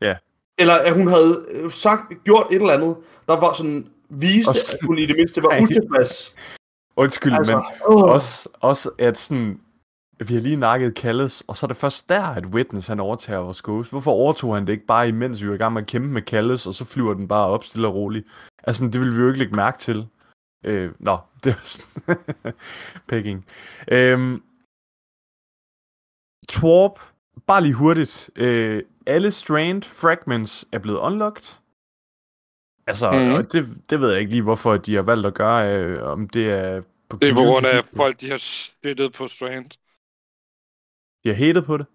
Ja. Eller at hun havde øh, sagt, gjort et eller andet, der var sådan, viste, Og sådan- at hun i det mindste var utilfreds. Undskyld, Altså, men åh. også, også at sådan... Vi har lige nakket Kalles, og så er det først der, at Witness han overtager vores ghost. Hvorfor overtog han det ikke bare imens vi var i gang med at kæmpe med Kalles, og så flyver den bare op stille og roligt? Altså, det vil vi jo ikke lægge mærke til. Øh, nå, det var sådan... Pegging. Øhm, Twarp, bare lige hurtigt. Øh, alle Strand Fragments er blevet unlocked. Altså, mm. det, det ved jeg ikke lige, hvorfor de har valgt at gøre, øh, om det er på Det er på grund af, at folk de har spillet på Strand. Har hatet på det.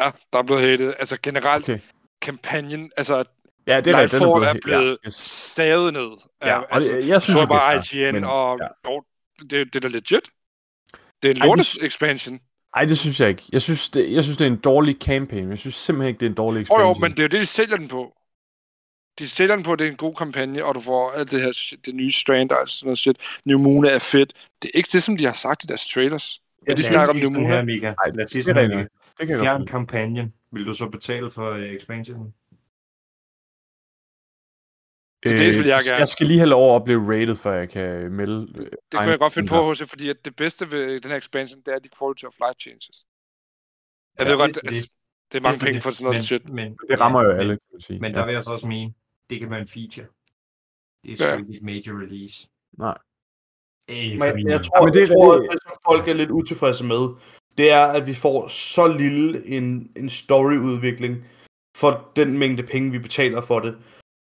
Ja, der er blevet hated. Altså generelt, Okay. kampagnen, altså Ja, det er rigtigt. Lightfall er blevet Ja, yes. ned. ja og altså, det, jeg synes, så bare IGN, men- og ja. jo, det, det er da legit. Det er en Ej, det lortes expansion. Ej, det synes jeg ikke. Jeg synes, det, jeg synes, det er en dårlig campaign. Jeg synes simpelthen ikke, det er en dårlig expansion. jo, men det er jo det, de sælger den på. De sælger den på, at det er en god kampagne, og du får alt det her shit, det nye Strand og sådan noget shit. New Moon er fedt. Det er ikke det, som de har sagt i deres trailers. Ja, de snakker om Moon. her, Mika. Ej, Lad os sige det er sådan her. Det kan jeg Fjern kampagnen. Vil du så betale for uh, expansionen? Så det vil jeg Øh, gerne. Jeg skal lige have lov at blive rated, før jeg kan melde. øh, Det kunne jeg godt finde på. Jose, fordi at det bedste ved den her expansion, det er de quality of life changes. Jeg Ja, ved godt, det er altså, det. det er mange Det penge det. for sådan noget men, shit. Men, Det rammer jo alle, kan man sige. Men, Ja. der vil jeg så også mene, det kan være en feature. Det er sgu Ja. ikke et major release. Nej. Men for jeg tror, men det jeg er- tror det- at det, som folk er lidt utilfredse med, det er, at vi får så lille en, en storyudvikling for den mængde penge, vi betaler for det.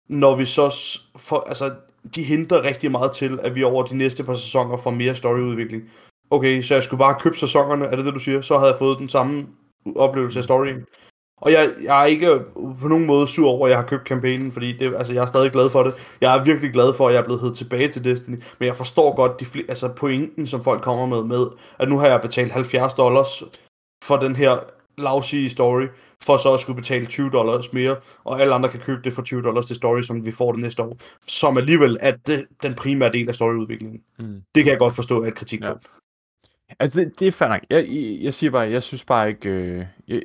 Når vi så får, altså, de hindrer rigtig meget til, at vi over de næste par sæsoner får mere storyudvikling. Okay, så jeg skulle bare købe sæsonerne, er det det, du siger? Så havde jeg fået den samme oplevelse af storyen. Og jeg, jeg er ikke på nogen måde sur over, at jeg har købt kampagnen, fordi det, altså, jeg er stadig glad for det. Jeg er virkelig glad for, at jeg er blevet tilbage til Destiny. Men jeg forstår godt de fl- altså pointen, som folk kommer med, med, at nu har jeg betalt 70 dollars for den her lousy story, for så at skulle betale 20 dollars mere, og alle andre kan købe det for 20 dollars til story, som vi får det næste år. Som alligevel er det, den primære del af storyudviklingen. Mm. Det kan jeg godt forstå er et kritikpunkt. Altså, det, det er fair nok. Jeg, jeg, jeg siger bare, jeg synes bare ikke... Øh, jeg,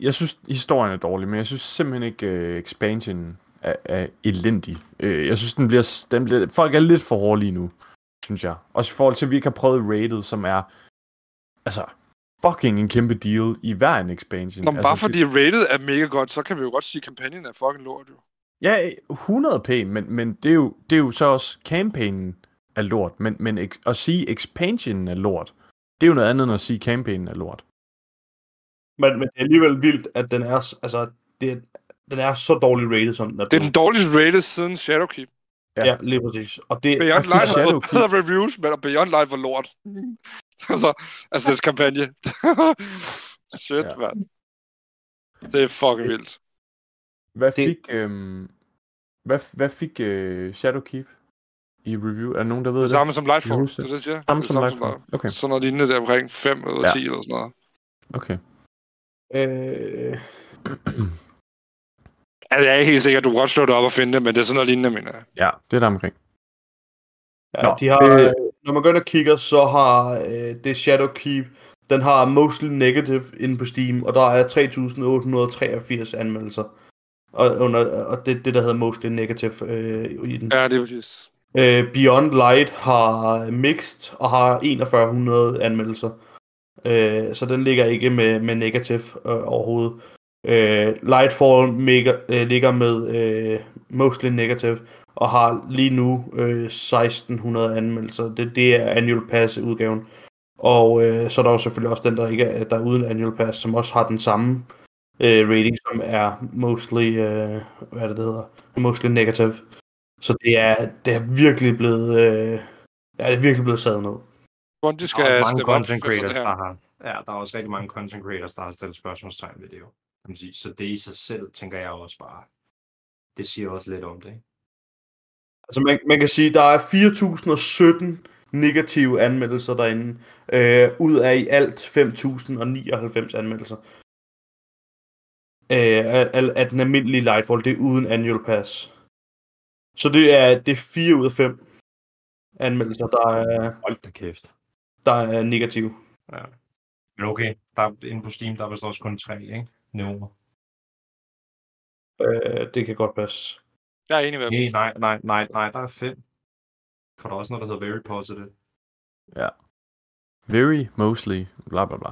jeg, synes, historien er dårlig, men jeg synes simpelthen ikke, øh, expansionen er, er elendig. Øh, jeg synes, den bliver, den bliver... Folk er lidt for hårde lige nu, synes jeg. Også i forhold til, at vi ikke har prøvet Rated, som er... Altså, fucking en kæmpe deal i hver en expansion. Nå, altså, bare fordi rated er mega godt, så kan vi jo godt sige, at kampagnen er fucking lort, jo. Ja, 100 p, men, men det, er jo, det er jo så også campaignen er lort, men, men at sige expansionen er lort, det er jo noget andet end at sige campaignen er lort. Men, men det er alligevel vildt, at den er, altså, det, den er så dårlig rated, som den er Det er den dårligste rated siden Shadowkeep. Ja. Ja, lige præcis. Og det, Beyond Light har fået bedre reviews, men Beyond Light var lort. altså, altså deres kampagne. Shit, Ja. mand. Det er fucking vildt. Hvad Det- fik, øhm, hvad, hvad fik øh, Shadowkeep i review? Er der nogen, der ved Det det? samme som Lightfall, det er det, jeg siger. Samme det er som Lightfall. Okay, Sådan noget lignende der omkring 5 ud af Ja. 10 eller sådan noget. okay. Øh, Altså, jeg er ikke helt sikker, at du kan godt slå det op og finde det, men det er sådan noget lignende, mener jeg. Ja, det er der omkring. Ja, Nå, de har, øh, øh, når man går ind og kigger, så har øh, det Shadowkeep, Den har mostly negative inde på Steam, og der er 3.883 anmeldelser. Og, under, og det det, der hedder mostly negative øh, i den. Ja, det er præcis. Øh, Beyond Light har mixed og har 4100 anmeldelser. Øh, så den ligger ikke med, med negativ øh, overhovedet. Øh, Lightfall mega, øh, ligger med øh, mostly negative og har lige nu øh, 1600 anmeldelser. Det, det er annual pass udgaven. Og øh, så er der jo selvfølgelig også den, der ikke er, der er uden annual pass, som også har den samme øh, rating, som er mostly, øh, hvad er det, det hedder? Mostly negative. Så det er, det er virkelig blevet, øh, ja, det er virkelig blevet sad ned. Bungie Der skal er også mange content creators, der har... Ja, der er også rigtig mange content creators, der har stillet spørgsmålstegn ved det jo. Så det i sig selv, tænker jeg også bare, det siger også lidt om det. Ikke? Altså man, man kan sige, der er 4017 negative anmeldelser derinde, øh, ud af i alt 5099 anmeldelser. Øh, af, af den almindelige Lightfall, det er uden annual pass. Så det er, det er 4 ud af 5 anmeldelser, der er, Hold da kæft. Der er negative. Men okay, der er inde på Steam, der er vist også kun tre, ikke? Nævner. Øh, det kan godt passe. Jeg er enig med dem. Nej, nej, nej, nej, der er fem. For der er også noget, der hedder Very Positive. Very mostly, bla bla bla.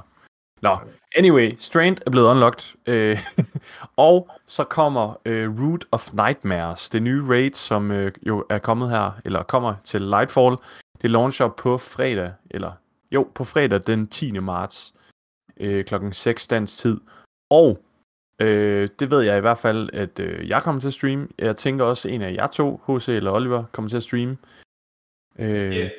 Nå, anyway, Strand er blevet unlocked. Øh, og så kommer øh, Root of Nightmares, det nye raid, som øh, jo er kommet her, eller kommer til Lightfall. Det launcher på fredag, eller jo, på fredag den 10. marts, øh, klokken 6 dansk tid. Og øh, det ved jeg i hvert fald, at øh, jeg kommer til at streame. Jeg tænker også, at en af jer to, HC eller Oliver, kommer til at streame. Øh, Ja.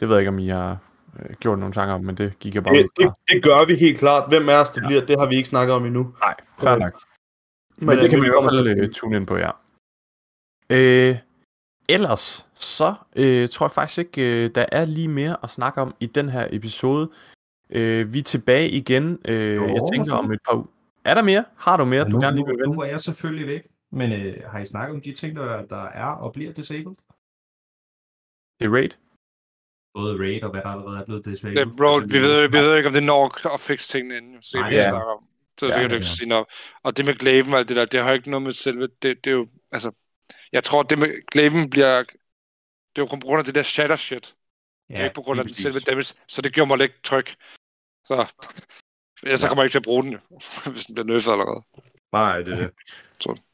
Det ved jeg ikke, om I har øh, gjort nogle tanker om, men det gik jeg bare Det, ud det, fra. det gør vi helt klart. Hvem af os det Ja. bliver, det har vi ikke snakket om endnu. Nej, fair Okay. nok. Men det kan øh, man i hvert fald øh, tune ind på, ja. Øh, ellers, så øh, tror jeg faktisk ikke, øh, der er lige mere at snakke om i den her episode. Øh, vi er tilbage igen, øh, Jo. jeg tænker om et par uger. Er der mere? Har du mere, Ja, du nu, gerne lige nu, vil nu vende? er jeg selvfølgelig væk, men øh, har I snakket om de ting, der, der er og bliver disabled? Det er raid. Både raid og hvad der allerede er blevet disabled. Det, bro, Altså, vi ved, vi ved ikke, om det når at fikse tingene inden. Så det Nej, kan vi ja. snakke om. Så, Ja, så kan du ja, ikke ja. sige noget. Og det med Glaven og alt det der, det har ikke noget med selve... Det, det er jo... Altså, jeg tror, det med Glaven bliver... Det er jo på grund af det der shatter shit. Ja, det er ikke på grund af den selve damage. Så det gjorde mig lidt tryg. Så... Ellers så Ja. kommer jeg ikke til at bruge den, jo, hvis den bliver nerfed allerede. Nej, det er det.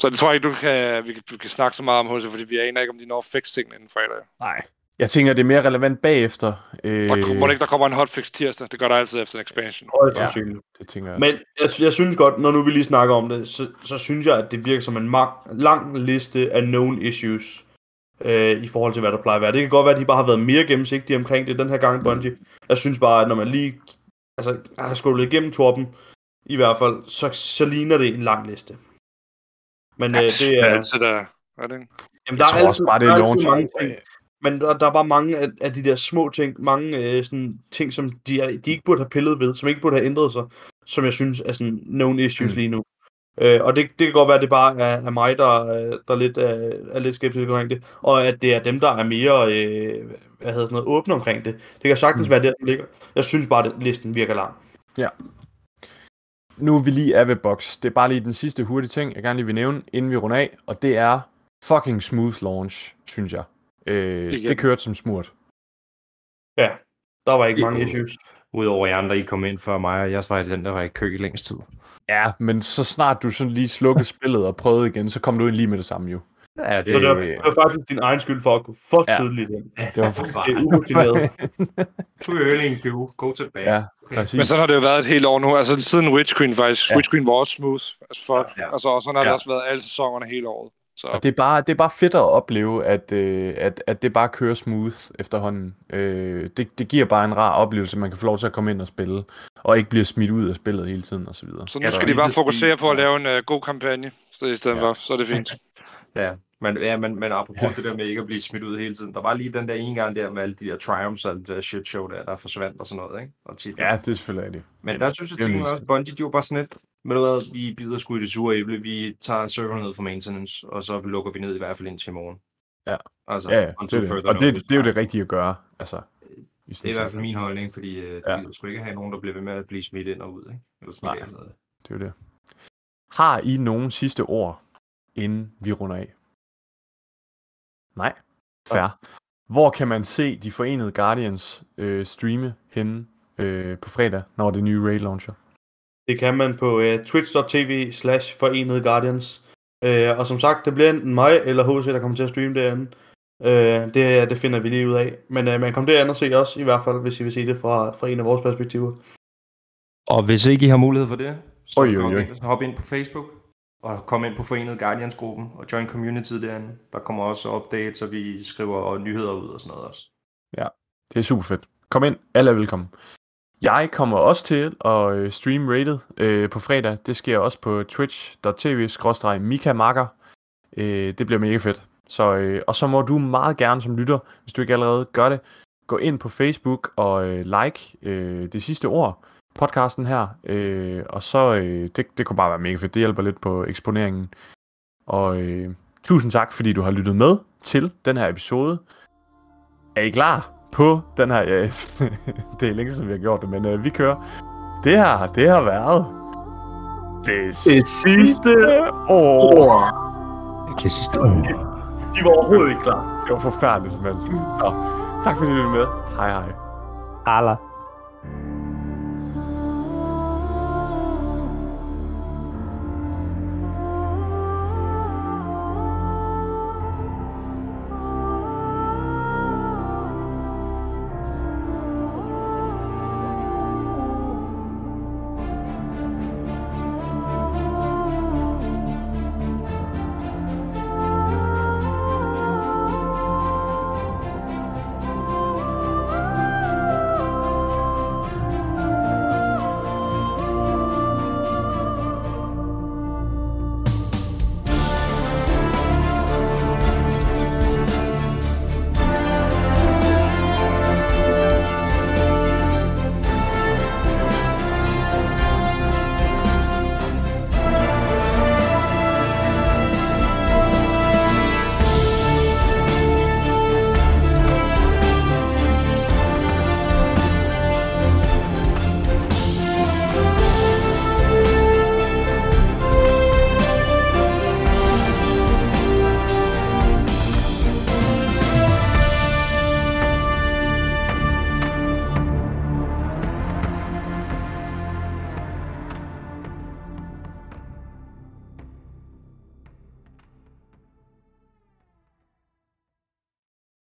Så det tror jeg ikke, du kan, vi, kan, vi kan snakke så meget om, HC, fordi vi aner ikke, om de når at fixe tingene inden fredag. Nej. Jeg tænker, det er mere relevant bagefter. Øh, Der kommer ikke, der kommer en hotfix tirsdag. Det gør der altid efter en expansion. Ja. sandsynligt. det tænker jeg. Men jeg, jeg synes godt, når nu vi lige snakker om det, så, så synes jeg, at det virker som en mag, lang liste af known issues øh, i forhold til, hvad der plejer at være. Det kan godt være, at de bare har været mere gennemsigtige omkring det den her gang, Bungie. Jeg synes bare, at når man lige altså, har skålet igennem torpen, i hvert fald, så, så ligner det en lang liste. Men øh, det er er... altid der. Er det ikke? Jamen, jeg der tror er også altid, bare, det er er altid launch. mange ting. Men der, der er bare mange af, af de der små ting, mange øh, sådan, ting, som de, er, de ikke burde have pillet ved, som ikke burde have ændret sig, som jeg synes er sådan known issues Mm. lige nu. Øh, og det, det kan godt være, at det bare er, er mig, der, øh, der lidt, er, er lidt skeptisk omkring det, og at det er dem, der er mere øh, hvad hedder sådan noget, åbne omkring det. Det kan sagtens Mm. være der, den ligger. Jeg synes bare, at listen virker lang. Nu er vi lige af ved box. Det er bare lige den sidste hurtige ting, jeg gerne lige vil nævne, inden vi runder af, og det er fucking smooth launch, synes jeg. Øh, Igen. det kørte som smurt. Ja, der var ikke Jo. mange issues. Udover jer andre, I kom ind før mig, og jeg var den, der var i kø i længst tid. Ja, men så snart du sådan lige slukkede spillet og prøvede igen, så kom du ind lige med det samme jo. Ja, det, Så det, var, det var faktisk din egen skyld for at gå for Ja. tidligt ind. Det var Det er urutineret. Too early in queue, go tilbage. Ja, præcis. Men sådan har det jo været et helt år nu. Altså siden Witch Queen faktisk. Ja. Witch Queen var også smooth as fuck. Ja. Altså, og sådan har det Ja. også været alle sæsonerne hele året. Så Og det er, bare, det er bare fedt at opleve, at, øh, at, at det bare kører smooth efterhånden. Øh, det, det giver bare en rar oplevelse, at man kan få lov til at komme ind og spille, og ikke bliver smidt ud af spillet hele tiden osv. Så nu Ja, der skal er de bare fokusere på at lave en uh, god kampagne så i stedet Ja. ja. for. Så er det fint. Ja, men, ja, men, men apropos Ja. ja. det der med ikke at blive smidt ud hele tiden. Der var lige den der ene gang der med alle de der triumphs og alt det der shit show der, der forsvandt og sådan noget, ikke? Og titler. Ja, det er selvfølgelig rigtigt. Men der synes jeg, det er jo også, Bungie, de var bare sådan lidt, ved du hvad, vi bider sgu i det sure æble, vi tager serveren ned for maintenance, og så lukker vi ned i hvert fald indtil i morgen. Ja. Altså, Ja, ja det er det. Og det, det er jo det rigtige at gøre. Altså, I Det er i hvert fald min holdning, fordi øh, Ja. ja. sgu ikke have nogen, der bliver ved med at blive smidt ind og ud. Ikke? Eller smidt Nej. Det er jo det. Har I nogen sidste ord, inden vi runder af? Nej. Fair. Hvor kan man se de forenede Guardians øh, streame henne øh, på fredag, når det nye raid launcher? Det kan man på uh, twitch.tv slash forenede guardians. Uh, og som sagt, det bliver enten mig eller HC, der kommer til at streame derinde. Uh, det, det finder vi lige ud af. Men uh, man kommer derinde og se os, i hvert fald, hvis I vil se det fra, fra en af vores perspektiver. Og hvis ikke I har mulighed for det, så Oj, oj, hop, oj. ind, hop ind på Facebook og kom ind på Forenet Guardians-gruppen og join community derinde. Der kommer også updates, og vi skriver nyheder ud og sådan noget også. Det er super fedt. Kom ind, alle er velkommen. Jeg kommer også til at øh, stream streame rated øh, på fredag. Det sker også på twitch.tv-mikamakker. Øh, det bliver mega fedt. Så, øh, og så må du meget gerne som lytter, hvis du ikke allerede gør det, gå ind på Facebook og øh, like øh, det sidste ord, podcasten her. Øh, og så, øh, det, det kunne bare være mega fedt. Det hjælper lidt på eksponeringen. Og øh, tusind tak, fordi du har lyttet med til den her episode. Er I klar på den her? Ja, det er længe siden, vi har gjort det, men øh, vi kører. Det her, det har været det, Det sidste år. Det sidste ord. De var overhovedet ikke klar. Det var forfærdeligt, simpelthen. Nå, tak fordi du lyttede med. Hej hej. Alla.